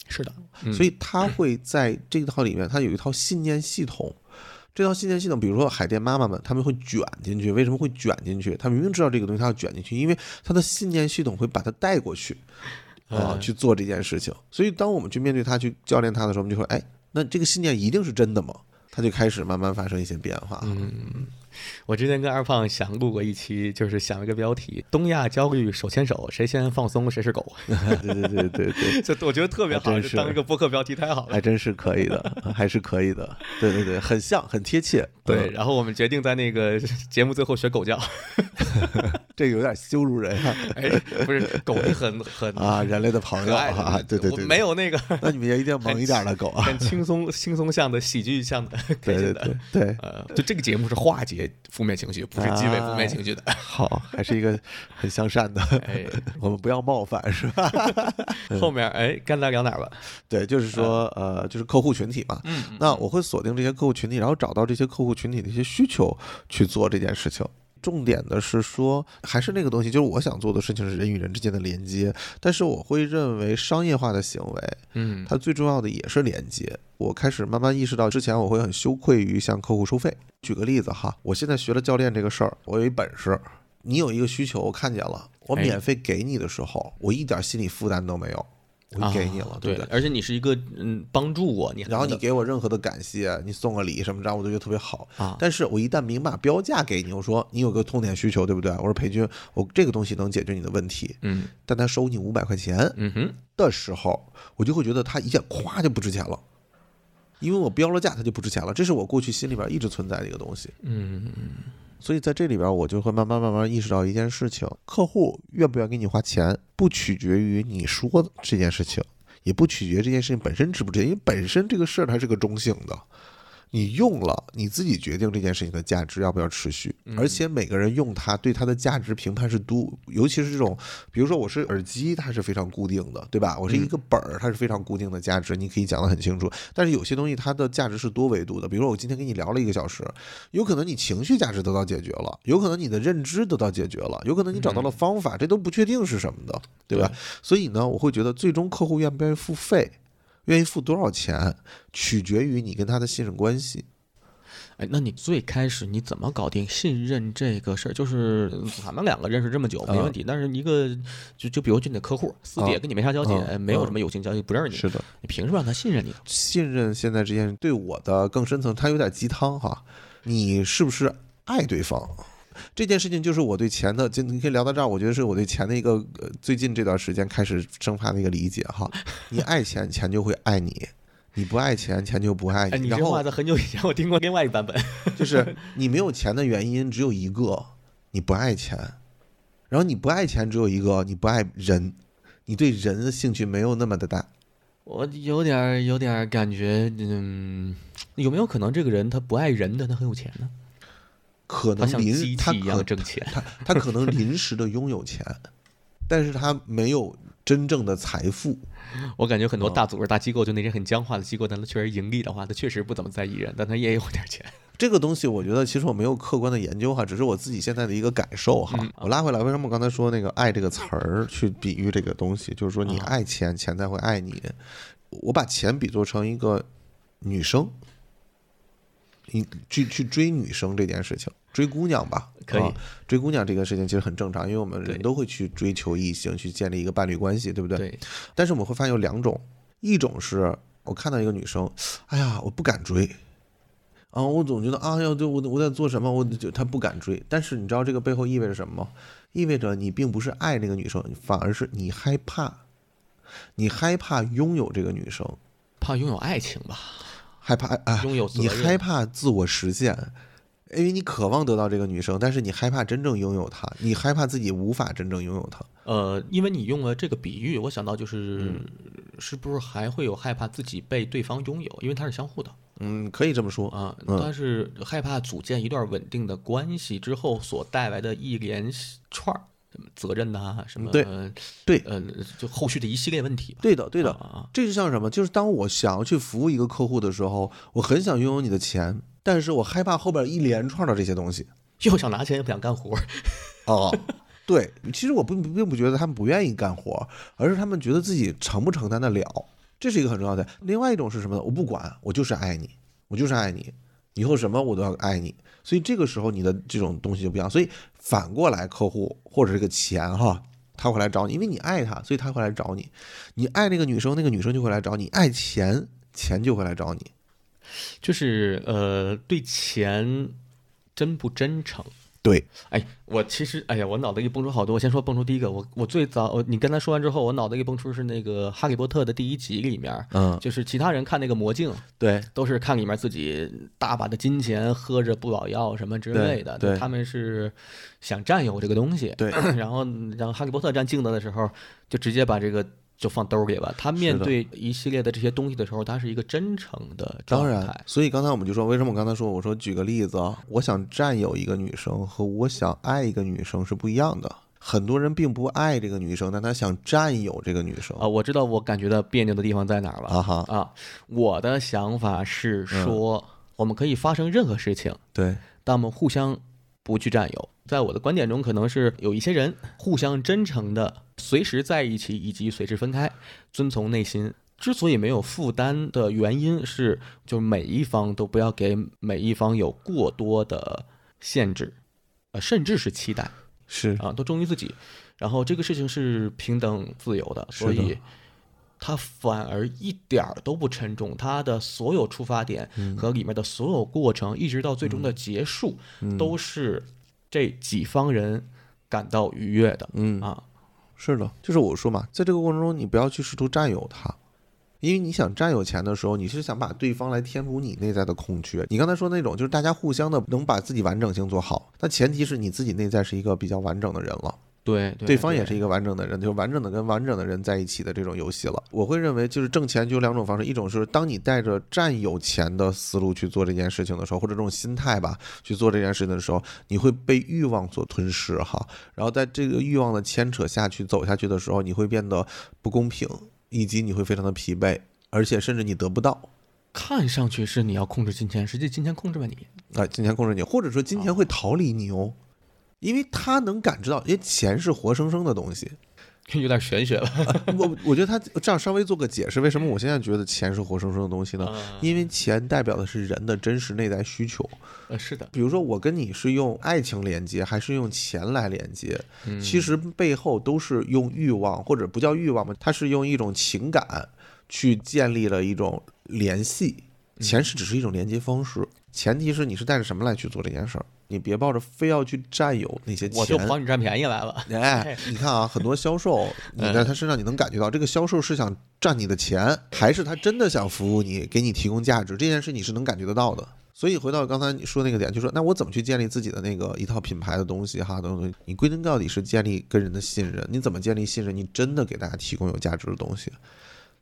是的，嗯所以他会在这套里面，他有一套信念系统。这套信念系统，比如说海淀妈妈们，他们会卷进去。为什么会卷进去？他明明知道这个东西，他要卷进去，因为他的信念系统会把他带过去啊、嗯去做这件事情。所以，当我们去面对他、去教练他的时候，我们就说：“哎，那这个信念一定是真的吗？”他就开始慢慢发生一些变化。嗯，我之前跟二胖想录过一期，就是想了一个标题：东亚焦虑手牵手，谁先放松谁是狗。对对对对对，这我觉得特别好，就是当一个播客标题太好了。还真是可以的，还是可以的。对对对，很像，很贴切。对，嗯，然后我们决定在那个节目最后学狗叫。这有点羞辱人啊哎，不是狗是很很啊，人类的朋友啊，对对我对，没有那个那你们也一定要猛一点的狗啊。很轻松轻松向的喜剧向的对对。对对，呃，就这个节目是化解负面情绪，不是积累负面情绪的。好，还是一个很向善的。哎，我们不要冒犯，是吧？后面哎，该来聊哪儿吧？对，就是说，呃，就是客户群体嘛。嗯，那我会锁定这些客户群体，然后找到这些客户群体的一些需求去做这件事情。重点的是说，还是那个东西，就是我想做的事情是人与人之间的连接，但是我会认为商业化的行为，嗯，它最重要的也是连接。我开始慢慢意识到，之前我会很羞愧于向客户收费。举个例子哈，我现在学了教练这个事儿，我有一本事，你有一个需求，我看见了，我哎免费给你的时候，我一点心理负担都没有，我就给你了，啊对不对？而且你是一个嗯帮助我，你然后你给我任何的感谢，你送个礼什么的，我都觉得特别好。啊，但是我一旦明码标价给你，我说你有个痛点需求，对不对？我说裴军，我这个东西能解决你的问题，嗯但他收你五百块钱嗯哼，的时候，我就会觉得他一下咵就不值钱了，因为我标了价，它就不值钱了。这是我过去心里边一直存在的一个东西。嗯所以在这里边，我就会慢慢慢慢意识到一件事情：客户愿不愿意给你花钱，不取决于你说这件事情，也不取决于这件事情本身值不值，因为本身这个事儿它是个中性的。你用了，你自己决定这件事情的价值要不要持续，而且每个人用它对它的价值评判是都，尤其是这种，比如说我是耳机，它是非常固定的，对吧？我是一个本儿，它是非常固定的价值，你可以讲得很清楚。但是有些东西它的价值是多维度的，比如说我今天跟你聊了一个小时，有可能你情绪价值得到解决了，有可能你的认知得到解决了，有可能你找到了方法，这都不确定是什么的，对吧？所以呢，我会觉得最终客户愿不愿意付费，愿意付多少钱，取决于你跟他的信任关系。哎，那你最开始你怎么搞定信任这个事儿？就是咱们两个认识这么久没问题，但是一个就就比如就你的客户私底下啊跟你没啥交集，没有啊什么友情交集，不认识你，是的，你凭什么让他信任你？信任现在这件事对我的更深层，它有点鸡汤哈。你是不是爱对方？这件事情就是我对钱的，就你可以聊到这儿，我觉得是我对钱的一个呃最近这段时间开始生发的一个理解哈。你爱钱，钱就会爱你；你不爱钱，钱就不爱哎，你。你这话在很久以前我听过另外一版本。就是你没有钱的原因只有一个，你不爱钱。然后你不爱钱只有一个，你不爱人，你对人的兴趣没有那么的大。我有点儿有点儿感觉，嗯，有没有可能这个人他不爱人，但他很有钱呢？可能临他可挣钱。他他可能临时的拥有钱，但是他没有真正的财富。我感觉很多哦大组织、大机构，就那些很僵化的机构，但它确实盈利的话，它确实不怎么在意人，但它也有点钱。这个东西，我觉得其实我没有客观的研究哈，只是我自己现在的一个感受哈。嗯我拉回来，为什么我刚才说那个“爱”这个词儿去比喻这个东西，就是说你啊爱钱，钱才会爱你。我把钱比作成一个女生，你去去追女生这件事情，追姑娘吧，可以啊追姑娘这个事情其实很正常，因为我们人都会去追求异性，去建立一个伴侣关系，对不对？对，但是我们会发现有两种，一种是我看到一个女生，哎呀，我不敢追，啊，我总觉得啊，要对我我在做什么，我就她不敢追。但是你知道这个背后意味着什么吗？意味着你并不是爱那个女生，反而是你害怕，你害怕拥有这个女生，怕拥有爱情吧，害怕啊，拥有你害怕自我实现。因为你渴望得到这个女生，但是你害怕真正拥有她，你害怕自己无法真正拥有她。呃，因为你用了这个比喻，我想到就是，嗯是不是还会有害怕自己被对方拥有？因为它是相互的嗯，可以这么说。啊，嗯但是害怕组建一段稳定的关系之后所带来的一连串儿什么责任呐、什么对呃对呃，就后续的一系列问题吧。对的，对的。啊，这就像什么？就是当我想要去服务一个客户的时候，我很想拥有你的钱，但是我害怕后边一连串的这些东西。又想拿钱又不想干活儿，哦，对，其实我并并不觉得他们不愿意干活，而是他们觉得自己承不承担得了，这是一个很重要的。另外一种是什么呢？我不管，我就是爱你，我就是爱你，以后什么我都要爱你。所以这个时候你的这种东西就不一样。所以反过来，客户或者这个钱哈。他会来找你，因为你爱他，所以他会来找你。你爱那个女生，那个女生就会来找你；爱钱，钱就会来找你。就是呃，对钱真不真诚。对，哎，我其实，哎呀，我脑袋一蹦出好多。我先说蹦出第一个，我我最早，我你刚才说完之后，我脑袋一蹦出是那个《哈利波特》的第一集里面，嗯，就是其他人看那个魔镜，对，都是看里面自己大把的金钱，喝着不老药什么之类的，对对他们是想占有这个东西，对 然后然后哈利波特占镜子的时候，就直接把这个就放兜里吧。他面对一系列的这些东西的时候，他是一个真诚的当然状态。，所以刚才我们就说，为什么我刚才说，我说举个例子啊，我想占有一个女生和我想爱一个女生是不一样的。很多人并不爱这个女生，但他想占有这个女生啊，我知道我感觉到别扭的地方在哪儿了啊哈，啊！我的想法是说，我们可以发生任何事情，对，但我们互相不去占有。在我的观点中，可能是有一些人互相真诚的随时在一起，以及随时分开，遵从内心。之所以没有负担的原因是，就是每一方都不要给每一方有过多的限制，呃，甚至是期待是啊，都忠于自己。然后这个事情是平等自由的，所以它反而一点儿都不沉重。它的所有出发点嗯和里面的所有过程，一直到最终的结束，嗯都是这几方人感到愉悦的嗯啊。是的，就是我说嘛，在这个过程中，你不要去试图占有他，因为你想占有钱的时候，你是想把对方来填补你内在的空缺。你刚才说那种，就是大家互相的能把自己完整性做好，那前提是你自己内在是一个比较完整的人了。对，对对方也是一个完整的人，就是完整的跟完整的人在一起的这种游戏了。我会认为，就是挣钱就有两种方式，一种是当你带着占有钱的思路去做这件事情的时候，或者这种心态吧去做这件事情的时候，你会被欲望所吞噬哈。然后在这个欲望的牵扯下去走下去的时候，你会变得不公平，以及你会非常的疲惫，而且甚至你得不到。看上去是你要控制金钱，实际金钱控制了你。啊，金钱控制你，或者说金钱会逃离你哦，因为他能感知到，因为钱是活生生的东西。有点玄学了。我我觉得他这样稍微做个解释，为什么我现在觉得钱是活生生的东西呢？啊因为钱代表的是人的真实内在需求。呃，是的，比如说，我跟你是用爱情连接，还是用钱来连接？嗯其实背后都是用欲望，或者不叫欲望吧，它是用一种情感去建立了一种联系。钱是只是一种连接方式，前提是你是带着什么来去做这件事儿，你别抱着非要去占有那些钱。我就跑你占便宜来了。哎，你看啊，很多销售，你在他身上你能感觉到，这个销售是想占你的钱，还是他真的想服务你，给你提供价值？这件事你是能感觉得到的。所以回到刚才你说那个点，就说那我怎么去建立自己的那个一套品牌的东西哈？等等，你归根到底是建立跟人的信任。你怎么建立信任？你真的给大家提供有价值的东西，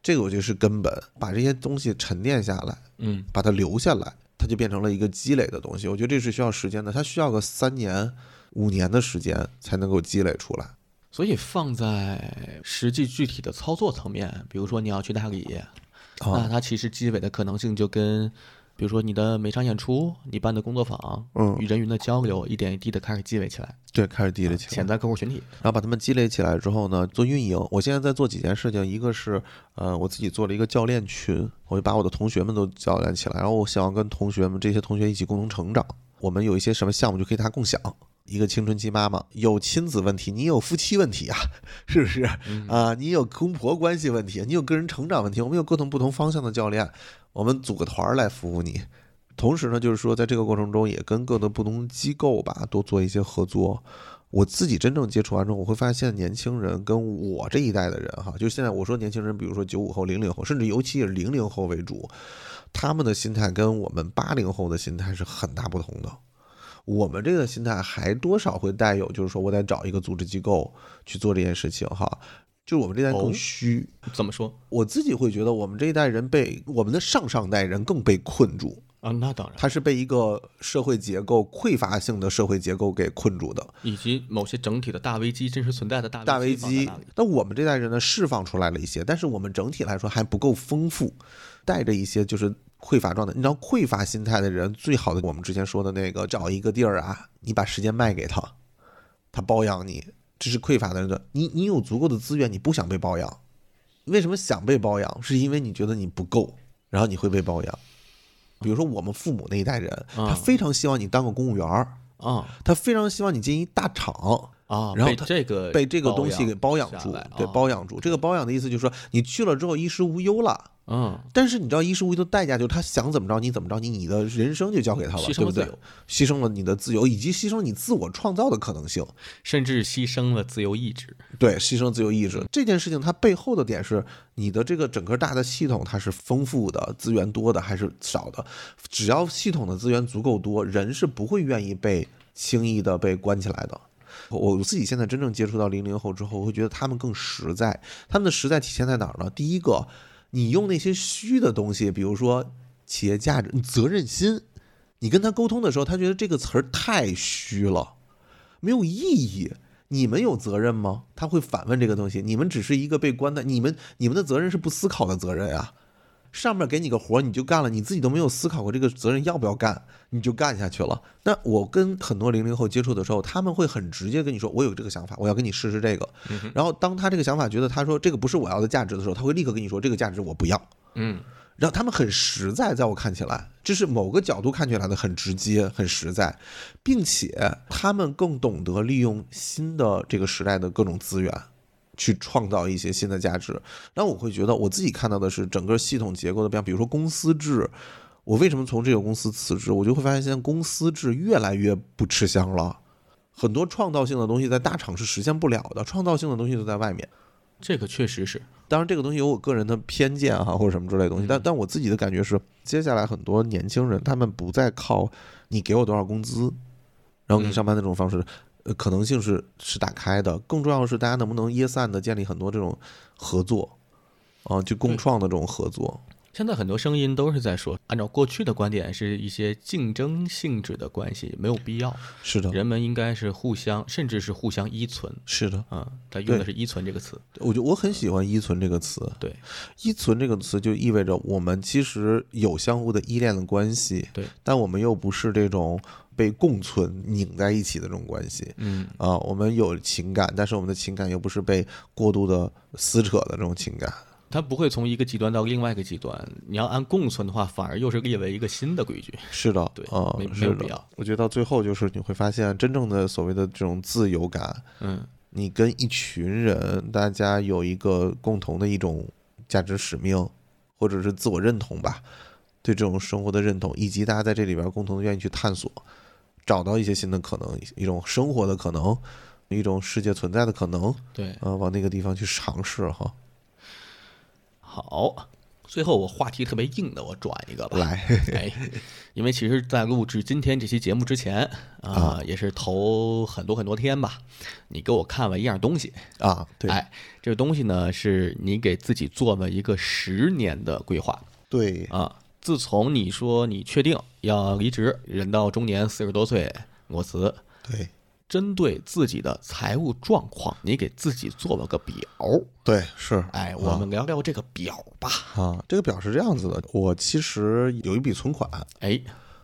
这个我觉得是根本。把这些东西沉淀下来，嗯，把它留下来，它就变成了一个积累的东西。我觉得这是需要时间的，它需要个三年、五年的时间才能够积累出来。所以放在实际具体的操作层面，比如说你要去大理，那啊，它其实积累的可能性就跟，比如说你的每场演出，你办的工作坊，嗯与人云的交流，一点一滴的开始积累起来，对，开始积累起来潜，在客户群体。然后把他们积累起来之后呢，做运营。我现在在做几件事情，一个是呃，我自己做了一个教练群，我就把我的同学们都教练起来，然后我想要跟同学们这些同学一起共同成长。我们有一些什么项目就可以大家共享。一个青春期妈妈有亲子问题，你有夫妻问题啊，是不是啊？你有公婆关系问题，你有个人成长问题，我们有各种不同方向的教练，我们组个团来服务你。同时呢，就是说在这个过程中，也跟各个不同机构吧多做一些合作。我自己真正接触完之后，我会发现年轻人跟我这一代的人哈，就现在我说年轻人，比如说九五后、零零后，甚至尤其是零零后为主，他们的心态跟我们八零后的心态是很大不同的。我们这个心态还多少会带有，就是说我得找一个组织机构去做这件事情哈，就是我们这代人更哦虚。怎么说我自己会觉得，我们这一代人被我们的上上代人更被困住，啊？那当然，他是被一个社会结构匮乏性的社会结构给困住的。以及某些整体的大危机真实存在的大大危机。那我们这代人呢，释放出来了一些，但是我们整体来说还不够丰富，带着一些就是匮乏状态。你知道，匮乏心态的人最好的，我们之前说的那个，找一个地儿啊，你把时间卖给他，他包养你，这是匮乏的人的。你你有足够的资源，你不想被包养，为什么想被包养？是因为你觉得你不够，然后你会被包养。比如说我们父母那一代人，他嗯非常希望你当个公务员儿，啊他非常希望你进一大厂。啊，然后他这个被这个东西给包养住，对，啊包养住。这个包养的意思就是说，你去了之后衣食无忧了嗯，但是你知道衣食无忧的代价就是他想怎么着你怎么着你，你的人生就交给他了，牺对不对牺牲了你的自由，以及牺牲你自我创造的可能性。甚至牺牲了自由意志。对，牺牲自由意志这件事情，它背后的点是你的这个整个大的系统，它是丰富的、资源多的还是少的？只要系统的资源足够多，人是不会愿意被轻易的被关起来的。我自己现在真正接触到零零后之后，我会觉得他们更实在。他们的实在体现在哪儿呢？第一个，你用那些虚的东西，比如说企业价值、责任心，你跟他沟通的时候，他觉得这个词儿太虚了，没有意义。你们有责任吗？他会反问这个东西。你们只是一个被关的，你们你们的责任是不思考的责任啊。上面给你个活儿你就干了，你自己都没有思考过这个责任要不要干，你就干下去了。那我跟很多零零后接触的时候，他们会很直接跟你说，我有这个想法，我要跟你试试这个。然后当他这个想法觉得他说这个不是我要的价值的时候，他会立刻跟你说这个价值我不要。嗯，然后他们很实在，在我看起来，这是某个角度看起来的很直接、很实在，并且他们更懂得利用新的这个时代的各种资源，去创造一些新的价值。那我会觉得，我自己看到的是整个系统结构的变化，比如说公司制。我为什么从这个公司辞职？我就会发现，现在公司制越来越不吃香了。很多创造性的东西在大厂是实现不了的，创造性的东西都在外面。这个确实是。当然，这个东西有我个人的偏见哈，或者什么之类的东西。但但我自己的感觉是，接下来很多年轻人他们不再靠你给我多少工资，然后你上班的这种方式，可能性是是打开的。更重要的是，大家能不能耶散的建立很多这种合作，啊，就共创的这种合作。现在很多声音都是在说，按照过去的观点，是一些竞争性质的关系，没有必要。是的，人们应该是互相，甚至是互相依存。是的，啊，他用的是“依存”这个词。我觉得我很喜欢“依存”这个词。对，依存这个词就意味着我们其实有相互的依恋的关系，对，但我们又不是这种被共存拧在一起的这种关系。嗯，啊，我们有情感，但是我们的情感又不是被过度的撕扯的这种情感。它不会从一个极端到另外一个极端。你要按共存的话，反而又是列为一个新的规矩。是的，对啊、没没有必要。我觉得到最后就是你会发现，真正的所谓的这种自由感，嗯，你跟一群人，大家有一个共同的一种价值使命，或者是自我认同吧，对这种生活的认同，以及大家在这里边共同的愿意去探索，找到一些新的可能，一种生活的可能，一种世界存在的可能，对，啊、往那个地方去尝试哈。好。最后我话题特别硬的，我转一个吧。来，哎，因为其实，在录制今天这期节目之前啊，也是头很多很多天吧，你给我看了一样东西。啊，对，哎，这个东西呢，是你给自己做了一个十年的规划对，啊。自从你说你确定要离职，人到中年四十多岁裸辞，对，针对自己的财务状况，你给自己做了个表。对，是，哎，我们聊聊这个表吧。啊，这个表是这样子的，我其实有一笔存款，哎，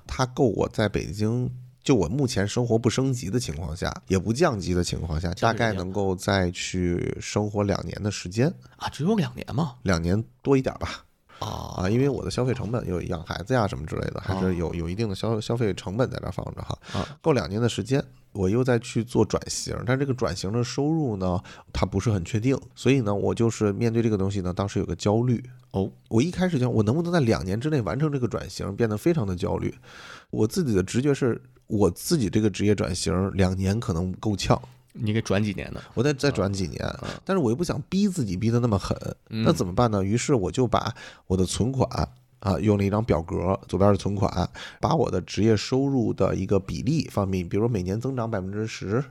它够我在北京，就我目前生活不升级的情况下，也不降级的情况下，大概能够再去生活两年的时间，啊，只有两年吗。两年多一点吧。啊，啊，因为我的消费成本有养孩子呀什么之类的，还是有有一定的消消费成本在这放着哈啊，够两年的时间，我又在去做转型，但这个转型的收入呢，它不是很确定，所以呢，我就是面对这个东西呢，当时有个焦虑哦，我一开始就我能不能在两年之内完成这个转型，变得非常的焦虑，我自己的直觉是我自己这个职业转型两年可能够呛。你给转几年呢？我再再转几年，但是我又不想逼自己逼得那么狠，那怎么办呢？于是我就把我的存款啊，用了一张表格，左边是存款，把我的职业收入的一个比例方面，比如说每年增长百分之十，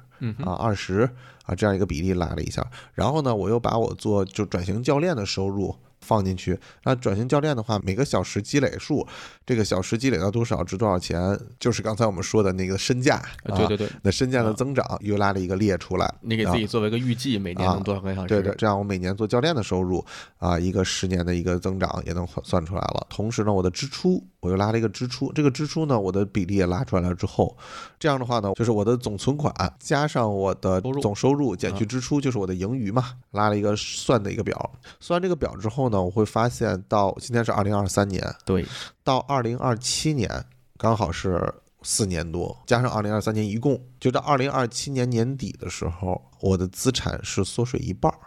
啊二十啊这样一个比例拉了一下，然后呢，我又把我做就转型教练的收入。放进去，那转型教练的话，每个小时积累数，这个小时积累到多少值多少钱，就是刚才我们说的那个身价，啊、对对对，那身价的增长又拉了一个列出来，你给自己作为一个预计，每年能多少个小时？对对，这样我每年做教练的收入啊，一个十年的一个增长也能算出来了。同时呢，我的支出我又拉了一个支出，这个支出呢，我的比例也拉出来了之后，这样的话呢，就是我的总存款加上我的总收入减去支出，就是我的盈余嘛，拉了一个算的一个表。算完这个表之后呢，我会发现到今天是二零二三年，对，到二零二七年刚好是。四年多，加上二零二三年，一共就到二零二七年年底的时候，我的资产是缩水一半儿。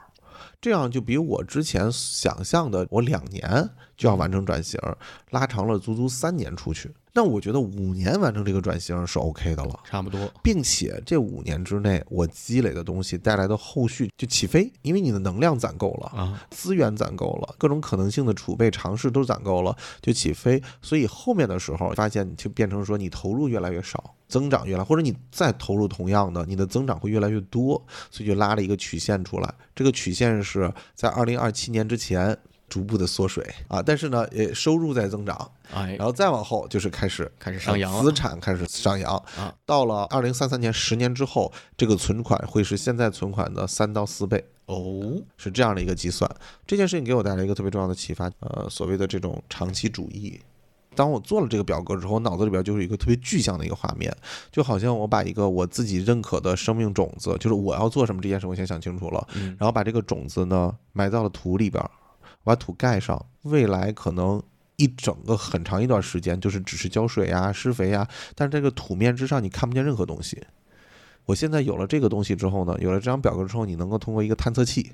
这样就比我之前想象的我两年就要完成转型，拉长了足足三年出去。那我觉得五年完成这个转型是 OK 的了。差不多。并且这五年之内，我积累的东西带来的后续就起飞，因为你的能量攒够了，啊，资源攒够了，各种可能性的储备、尝试都攒够了，就起飞。所以后面的时候，发现就变成说你投入越来越少，增长越来，或者你再投入同样的，你的增长会越来越多，所以就拉了一个曲线出来。这个曲线是在二零二七年之前逐步的缩水啊，但是呢，也收入在增长，哎然，后再往后就是开始开始上扬了资产开始上扬啊。到了二零三三年，十年之后，这个存款会是现在存款的三到四倍。哦，是这样的一个计算。这件事情给我带来一个特别重要的启发，呃，所谓的这种长期主义。当我做了这个表格之后，我脑子里边就是一个特别具象的一个画面，就好像我把一个我自己认可的生命种子，就是我要做什么这件事，我先想清楚了，嗯然后把这个种子呢埋到了土里边，把土盖上，未来可能。一整个很长一段时间，就是只是浇水呀、施肥呀，但是这个土面之上你看不见任何东西。我现在有了这个东西之后呢，有了这张表格之后，你能够通过一个探测器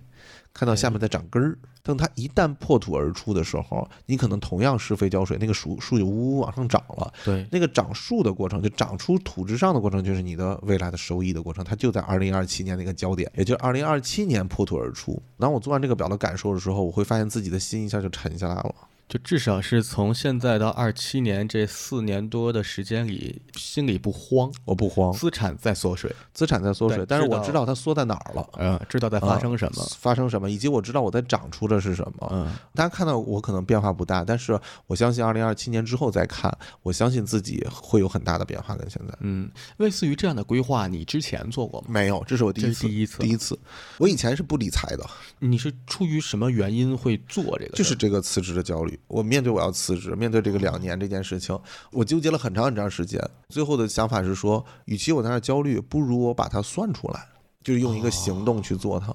看到下面在长根儿。等它一旦破土而出的时候，你可能同样施肥浇水，那个树树就呜呜往上长了。对，那个长树的过程，就长出土之上的过程，就是你的未来的收益的过程。它就在二零二七年那个焦点，也就是二零二七年破土而出。当我做完这个表的感受的时候，我会发现自己的心一下就沉下来了。就至少是从现在到二七年这四年多的时间里，心里不慌，我不慌，资产在缩水，资产在缩水，但是我知道它缩在哪儿了。嗯，知道在发生什么，发生什么，以及我知道我在长出的是什么。嗯，大家看到我可能变化不大，但是我相信二零二七年之后再看，我相信自己会有很大的变化。跟现在嗯，类似于这样的规划，你之前做过吗？没有，这是我第一次，第一次第一次。我以前是不理财的，你是出于什么原因会做这个？就是这个辞职的焦虑。我面对我要辞职，面对这个两年这件事情，我纠结了很长很长时间。最后的想法是说，与其我在那焦虑，不如我把它算出来，就是用一个行动去做它。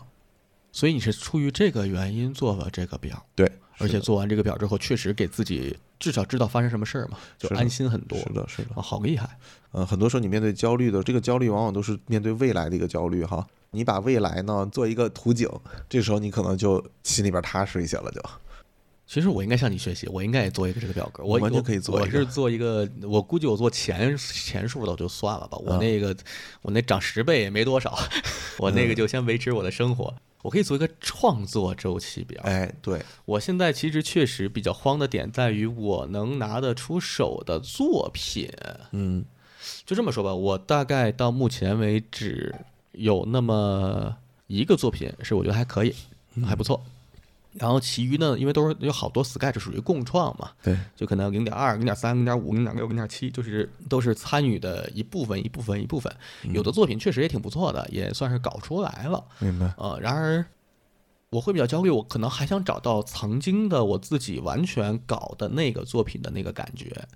所以你是出于这个原因做了这个表，对，而且做完这个表之后，确实给自己至少知道发生什么事儿嘛，就安心很多。是的，是的。啊，好厉害！呃，很多时候你面对焦虑的这个焦虑，往往都是面对未来的一个焦虑哈。你把未来呢做一个图景，这时候你可能就心里边踏实一些了就。其实我应该向你学习，我应该也做一个这个表格。我完全可以做一个我是做一个，我估计我做前前数的我就算了吧，我啊那个我那涨十倍也没多少，我那个嗯就先维持我的生活。我可以做一个创作周期表。哎，对，我现在其实确实比较慌的点在于，我能拿得出手的作品，嗯就这么说吧，我大概到目前为止有那么一个作品是我觉得还可以，还不错。然后其余呢，因为都是有好多 Sketch 属于共创嘛，对，就可能零点二、零点三、零点五、零点六、零点七，就是都是参与的一部分、一部分、一部分。有的作品确实也挺不错的，也算是搞出来了。明白。呃，然而我会比较焦虑，我可能还想找到曾经的我自己完全搞的那个作品的那个感觉。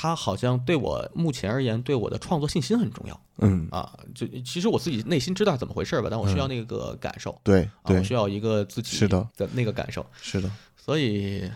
它好像对我目前而言，对我的创作信心很重要。嗯，啊。就其实我自己内心知道怎么回事吧，但我需要那个感受、对啊，我，需要一个自己的那个感受。是的，所以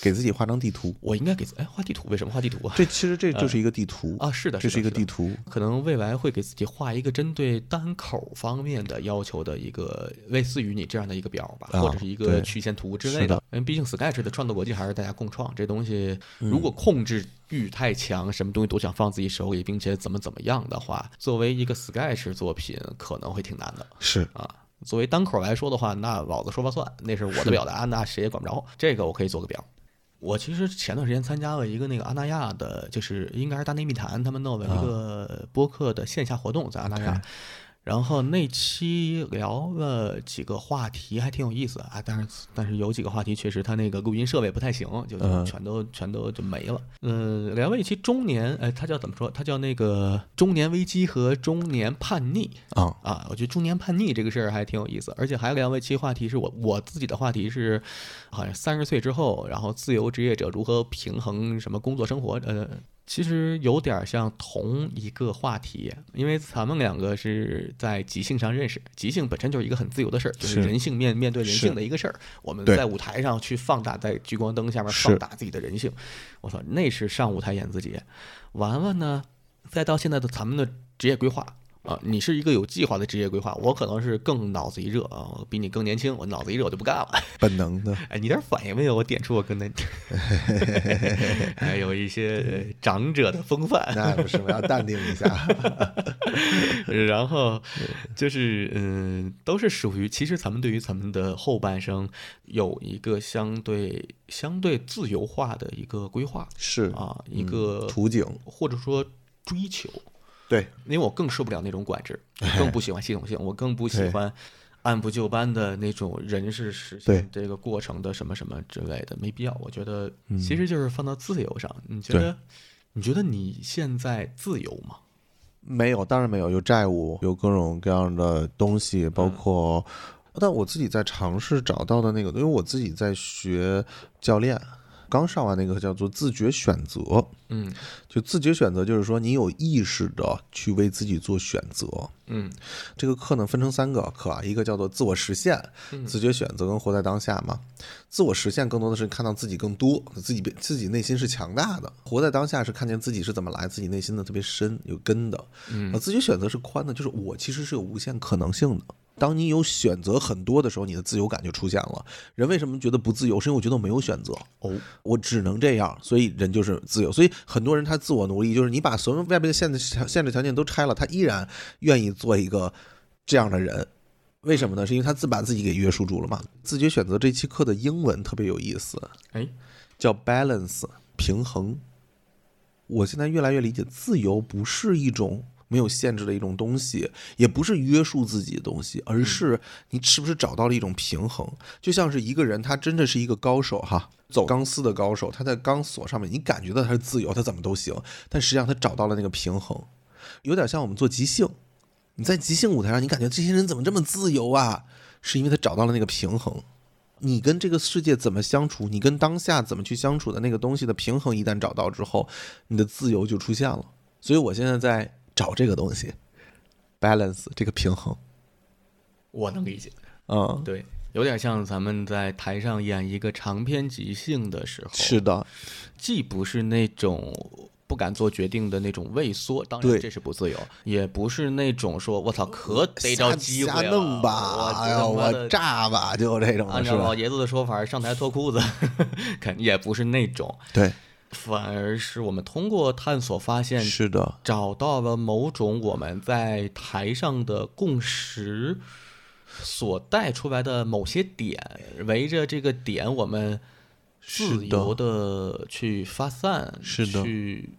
给自己画张地图。我应该给自哎画地图，为什么画地图啊？这其实这 就是一个地图啊，是的，这是一个地图。可能未来会给自己画一个针对单口方面的要求的一个类似于你这样的一个表吧，啊或者是一个曲线图之类的。因为毕竟 Sketch 的创作逻辑还是大家共创，这东西嗯如果控制欲太强，什么东西都想放自己手里，并且怎么怎么样的话，作为一个 Sketch 作品可能会挺难的是，啊。作为单口来说的话，那老子说了算，那是我的表达，那谁也管不着。这个我可以做个表。我其实前段时间参加了一个那个阿那亚的，就是应该是大内密谈他们弄的一个播客的线下活动，在阿那亚。然后那期聊了几个话题，还挺有意思啊。但是但是有几个话题确实他那个录音设备不太行，就全都全都就没了。嗯，聊了一期中年，哎，他叫怎么说？他叫那个中年危机和中年叛逆。啊，啊，我觉得中年叛逆这个事儿还挺有意思，而且还聊了一期话题是我我自己的话题是，好像三十岁之后，然后自由职业者如何平衡什么工作生活，呃，其实有点像同一个话题，因为咱们两个是在即兴上认识，即兴本身就是一个很自由的事儿，就是是人性面面对人性的一个事儿，我们在舞台上去放大，在聚光灯下面放大自己的人性，我操那是上舞台演自己，完了呢，再到现在的咱们的职业规划。啊，你是一个有计划的职业规划，我可能是更脑子一热啊，我比你更年轻，我脑子一热我就不干了。本能的，哎，你点反应没有？我点出我跟那，还有一些呃长者的风范。那不是我要淡定一下。然后就是嗯，都是属于其实咱们对于咱们的后半生有一个相对相对自由化的一个规划是啊，一个图景，或者说追求。对，因为我更受不了那种管制，我 更不喜欢系统性，我更不喜欢按部就班的那种人事实现这个过程的什么什么之类的，没必要。我觉得嗯其实就是放到自由上，你觉得你觉得你现在自由吗？没有，当然没有，有债务，有各种各样的东西，包括，但我自己在尝试找到的那个，因为我自己在学教练，刚上完那个叫做自觉选择，嗯就自觉选择，就是说你有意识的去为自己做选择。嗯这个课呢分成三个课啊，一个叫做自我实现、嗯自觉选择跟活在当下嘛。自我实现更多的是看到自己更多，自己被自己内心是强大的；活在当下是看见自己是怎么来，自己内心的特别深有根的。嗯呃，自觉选择是宽的，就是我其实是有无限可能性的。当你有选择很多的时候，你的自由感就出现了。人为什么觉得不自由？是因为我觉得我没有选择，哦，我只能这样，所以人就是自由。所以很多人他自我奴隶，就是你把所有外边的限制限制条件都拆了，他依然愿意做一个这样的人。为什么呢？是因为他自把自己给约束住了嘛。自觉选择这期课的英文特别有意思，哎，叫 balance 平衡。我现在越来越理解，自由不是一种没有限制的一种东西，也不是约束自己的东西，而是你是不是找到了一种平衡？就像是一个人，他真的是一个高手哈，走钢丝的高手，他在钢索上面，你感觉到他是自由，他怎么都行，但实际上他找到了那个平衡，有点像我们做即兴，你在即兴舞台上，你感觉这些人怎么这么自由啊？是因为他找到了那个平衡。你跟这个世界怎么相处，你跟当下怎么去相处的那个东西的平衡，一旦找到之后，你的自由就出现了。所以我现在在找这个东西，balance 这个平衡。我能理解。嗯，对，有点像咱们在台上演一个长篇即兴的时候，是的，既不是那种不敢做决定的那种畏缩，当然这是不自由，也不是那种说我操可逮着机会了，弄吧，我哎呀，我炸吧，就这种按？照老爷子的说法，上台脱裤子，肯也不是那种，对，反而是我们通过探索发现，是的，找到了某种我们在台上的共识所带出来的某些点，围着这个点，我们自由的去发散，是的。去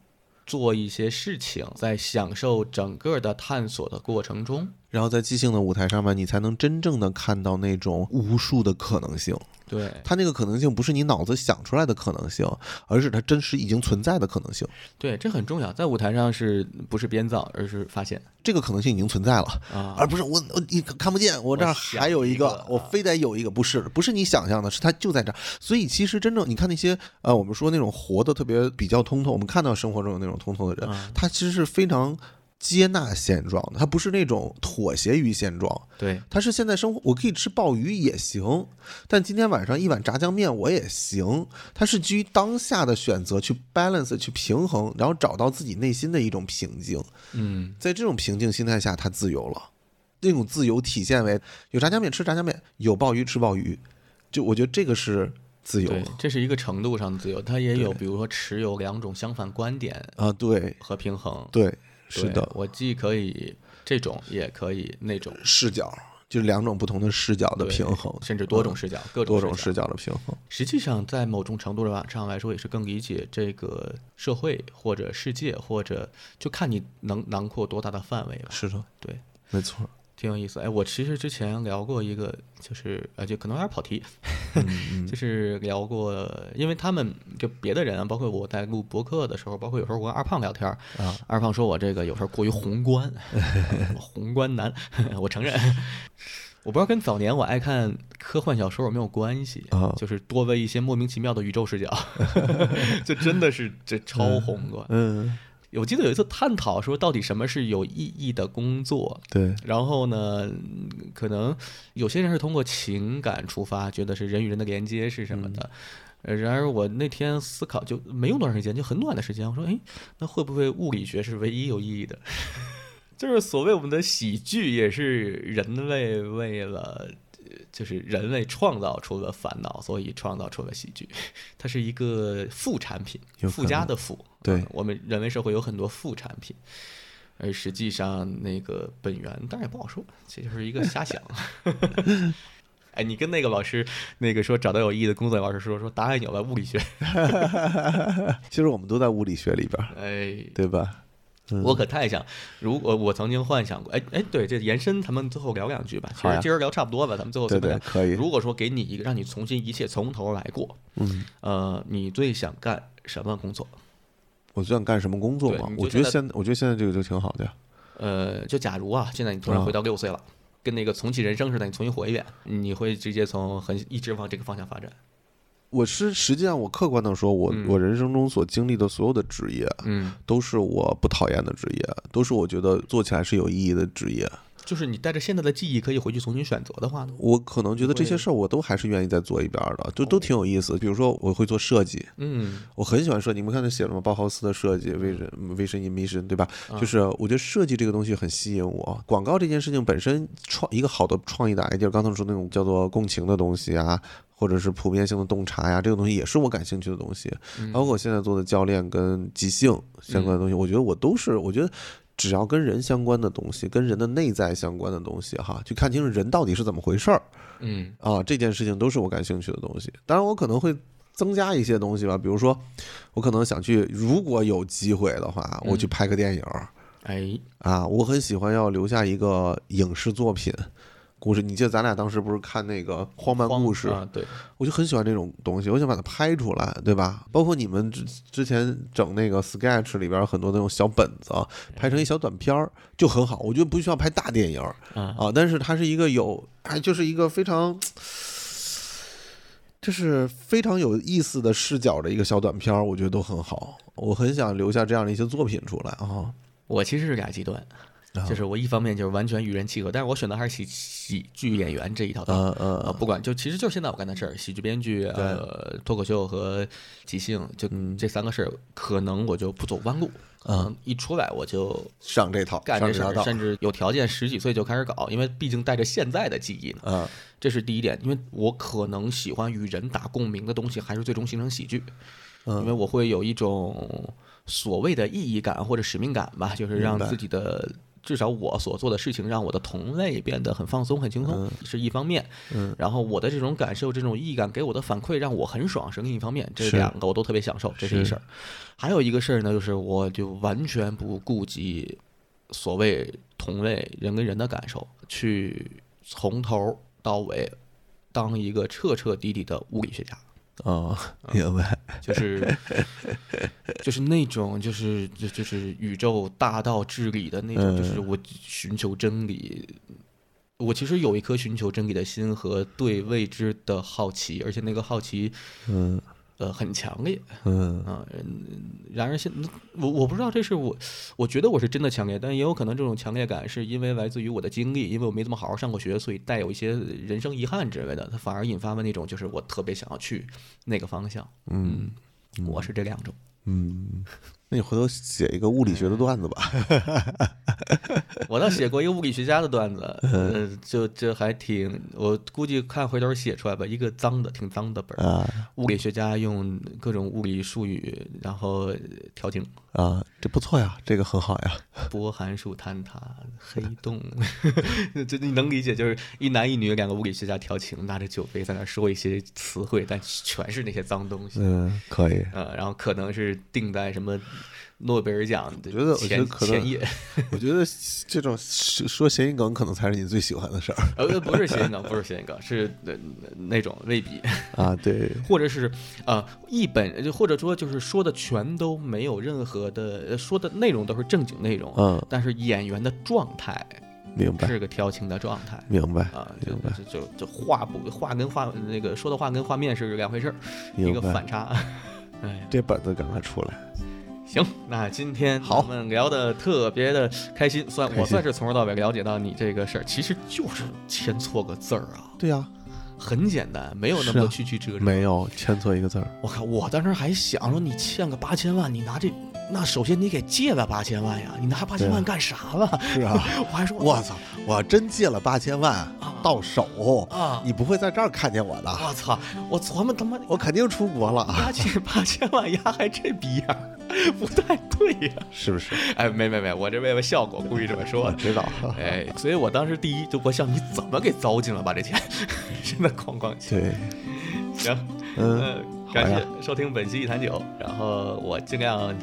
做一些事情，在享受整个的探索的过程中，然后在即兴的舞台上面，你才能真正的看到那种无数的可能性。对它那个可能性不是你脑子想出来的可能性，而是它真实已经存在的可能性。对，这很重要，在舞台上是不是编造，而是发现这个可能性已经存在了，啊，而不是我我你看不见，我这儿还有一个，一个我非得有一个，不是不是你想象的，是它就在这儿。所以其实真正你看那些呃，我们说那种活的特别比较通透，我们看到生活中有那种通透的人，啊他其实是非常接纳现状的，他不是那种妥协于现状，对他是现在生活，我可以吃鲍鱼也行，但今天晚上一碗炸酱面我也行。他是基于当下的选择去 balance 去平衡，然后找到自己内心的一种平静。嗯，在这种平静心态下，他自由了。那种自由体现为有炸酱面吃炸酱面，有鲍鱼吃鲍鱼。就我觉得这个是自由，这是一个程度上的自由，它也有比如说持有两种相反观点啊，对和平衡。对，是的，我既可以这种，也可以那种视角就是两种不同的视角的平衡，甚至多种嗯视角，各种。多种视角的平衡。实际上，在某种程度上来说，也是更理解这个社会或者世界，或者就看你能囊括多大的范围了。是的，对，没错。挺有意思。哎，我其实之前聊过一个，就是呃，就可能有点跑题，嗯就是聊过，因为他们就别的人啊，包括我在录博客的时候，包括有时候我跟二胖聊天二胖说我这个有时候过于宏观，呃 宏观男，我承认。我不知道跟早年我爱看科幻小说有没有关系啊就是多了一些莫名其妙的宇宙视角，就真的是这超宏观。嗯，我记得有一次探讨说，到底什么是有意义的工作？对，然后呢，嗯可能有些人是通过情感出发，觉得是人与人的连接是什么的。呃然而我那天思考就没用多长时间，就很短的时间，我说，哎，那会不会物理学是唯一有意义的？就是所谓我们的喜剧，也是人类为了，呃就是人类创造出了烦恼，所以创造出了喜剧。它是一个副产品，附加的附。对嗯我们人类社会有很多副产品，而实际上那个本源当然也不好说，这就是一个瞎想。哎，你跟那个老师，那个说找到有意义的工作，老师说说答案有了，物理学。其实我们都在物理学里边儿，哎，对吧？嗯我可太想，如果我曾经幻想过，哎哎，对，这延伸，咱们最后聊两句吧。其实今儿聊差不多了，咱们最后对。对可以如果说给你一个让你重新一切从头来过，嗯，呃，你最想干什么工作？我最想干什么工作嘛我觉得现现我觉得现在这个就挺好的呀。呃，就假如啊，现在你突然回到六岁了，跟那个重启人生似的，你重新活一遍，你会直接从很一直往这个方向发展？我是实际上我客观的说，我嗯我人生中所经历的所有的职业，嗯，都是我不讨厌的职业，都是我觉得做起来是有意义的职业。就是你带着现在的记忆可以回去重新选择的话呢？我可能觉得这些事儿我都还是愿意再做一遍儿的，就都挺有意思。比如说我会做设计，嗯我很喜欢设计。你们看他写了吗？包豪斯的设计，为人为神 emission，对吧？啊就是我觉得设计这个东西很吸引我。广告这件事情本身创一个好的创意的 idea，刚才说那种叫做共情的东西啊，或者是普遍性的洞察呀，这个东西也是我感兴趣的东西。嗯包括我现在做的教练跟即兴相关的东西，我觉得我都是，我觉得只要跟人相关的东西，跟人的内在相关的东西，哈，去看清楚人到底是怎么回事儿嗯啊，这件事情都是我感兴趣的东西。当然，我可能会。增加一些东西吧，比如说，我可能想去，如果有机会的话，我去嗯拍个电影儿哎，啊，我很喜欢要留下一个影视作品故事。你记得咱俩当时不是看那个荒蛮故事，啊，对，我就很喜欢这种东西，我想把它拍出来，对吧？包括你们之之前整那个 Sketch 里边有很多那种小本子，拍成一小短片儿就很好。我觉得不需要拍大电影儿啊，啊，但是它是一个有，哎，就是一个非常，这是非常有意思的视角的一个小短片儿，我觉得都很好。我很想留下这样的一些作品出来啊。我其实是俩极端，啊就是我一方面就是完全与人契合，但是我选的还是喜喜剧演员这一套道。呃呃，呃，不管就其实就是现在我干的事儿，喜剧编剧、呃脱口秀和即兴，就这三个事儿，可能我就不走弯路，嗯一出来我就上这套，干这事儿，上这套甚至有条件十几岁就开始搞，因为毕竟带着现在的记忆呢，嗯，这是第一点。因为我可能喜欢与人打共鸣的东西，还是最终形成喜剧，嗯因为我会有一种所谓的意义感或者使命感吧，就是让自己的。至少我所做的事情让我的同类变得很放松、很轻松，是一方面。嗯，然后我的这种感受、这种意义感给我的反馈让我很爽，是另一方面。这两个我都特别享受，这是一是事儿。还有一个事儿呢，就是我就完全不顾及所谓同类人跟人的感受，去从头到尾当一个彻彻底底的物理学家。啊，明白，就是就是那种就是就就是宇宙大道至理的那种，就是我寻求真理。我其实有一颗寻求真理的心和对未知的好奇，而且那个好奇嗯呃很强烈嗯啊。嗯然而现我我不知道这是我我觉得我是真的强烈，但也有可能这种强烈感是因为来自于我的经历，因为我没怎么好好上过学，所以带有一些人生遗憾之类的，它反而引发了那种就是我特别想要去那个方向。嗯我是这两种。嗯，那你回头写一个物理学的段子吧。我倒写过一个物理学家的段子，呃，就就还挺，我估计看回头写出来吧，一个脏的，挺脏的本儿。啊物理学家用各种物理术语，然后调情、啊，这不错呀，这个很好呀。波函数坍塌、黑洞，这你能理解？就是一男一女两个物理学家调情，拿着酒杯在那说一些词汇，但全是那些脏东西。嗯，可以。呃，然后可能是定在什么诺贝尔奖的我觉得我觉得前可能前夜。我觉得这种说说谐音梗可能才是你最喜欢的事儿呃，不是谐音梗，不是谐音梗，是那那种未必，啊。对，或者是呃一本，就或者说就是说的全都没有任何的，呃说的内容都是正经内容，嗯，但是演员的状态明白，是个调情的状态。明白，啊，就明白，就就就话不话跟话那个说的话跟画面是两回事儿，一。个反差。哎呀，这本子赶快出来。行，那今天好。我们聊的特别的开心，算我算是从头到尾了解到你这个事儿，其实就是签错个字儿啊，对呀，很简单，没有那么曲曲折折。没有签错一个字儿。我靠，我当时还想说，你欠个八千万，你拿这那首先你给借了八千万呀，你拿八千万干啥了？是啊，我还说我操，我真借了八千万啊。到手，啊，你不会在这儿看见我的，我操，我琢磨他妈我肯定出国了，押借八千万，押还这逼样，不太对呀。是不是？哎，没没没，我这为了效果故意这么说。我知道，哎，所以我当时第一就我想你怎么给糟践了吧这钱，真的哐哐钱。对，行，嗯，嗯，感谢收听本期一坛酒，然后我尽量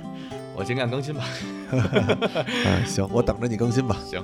我尽量更新吧。嗯，行，我等着你更新吧。行，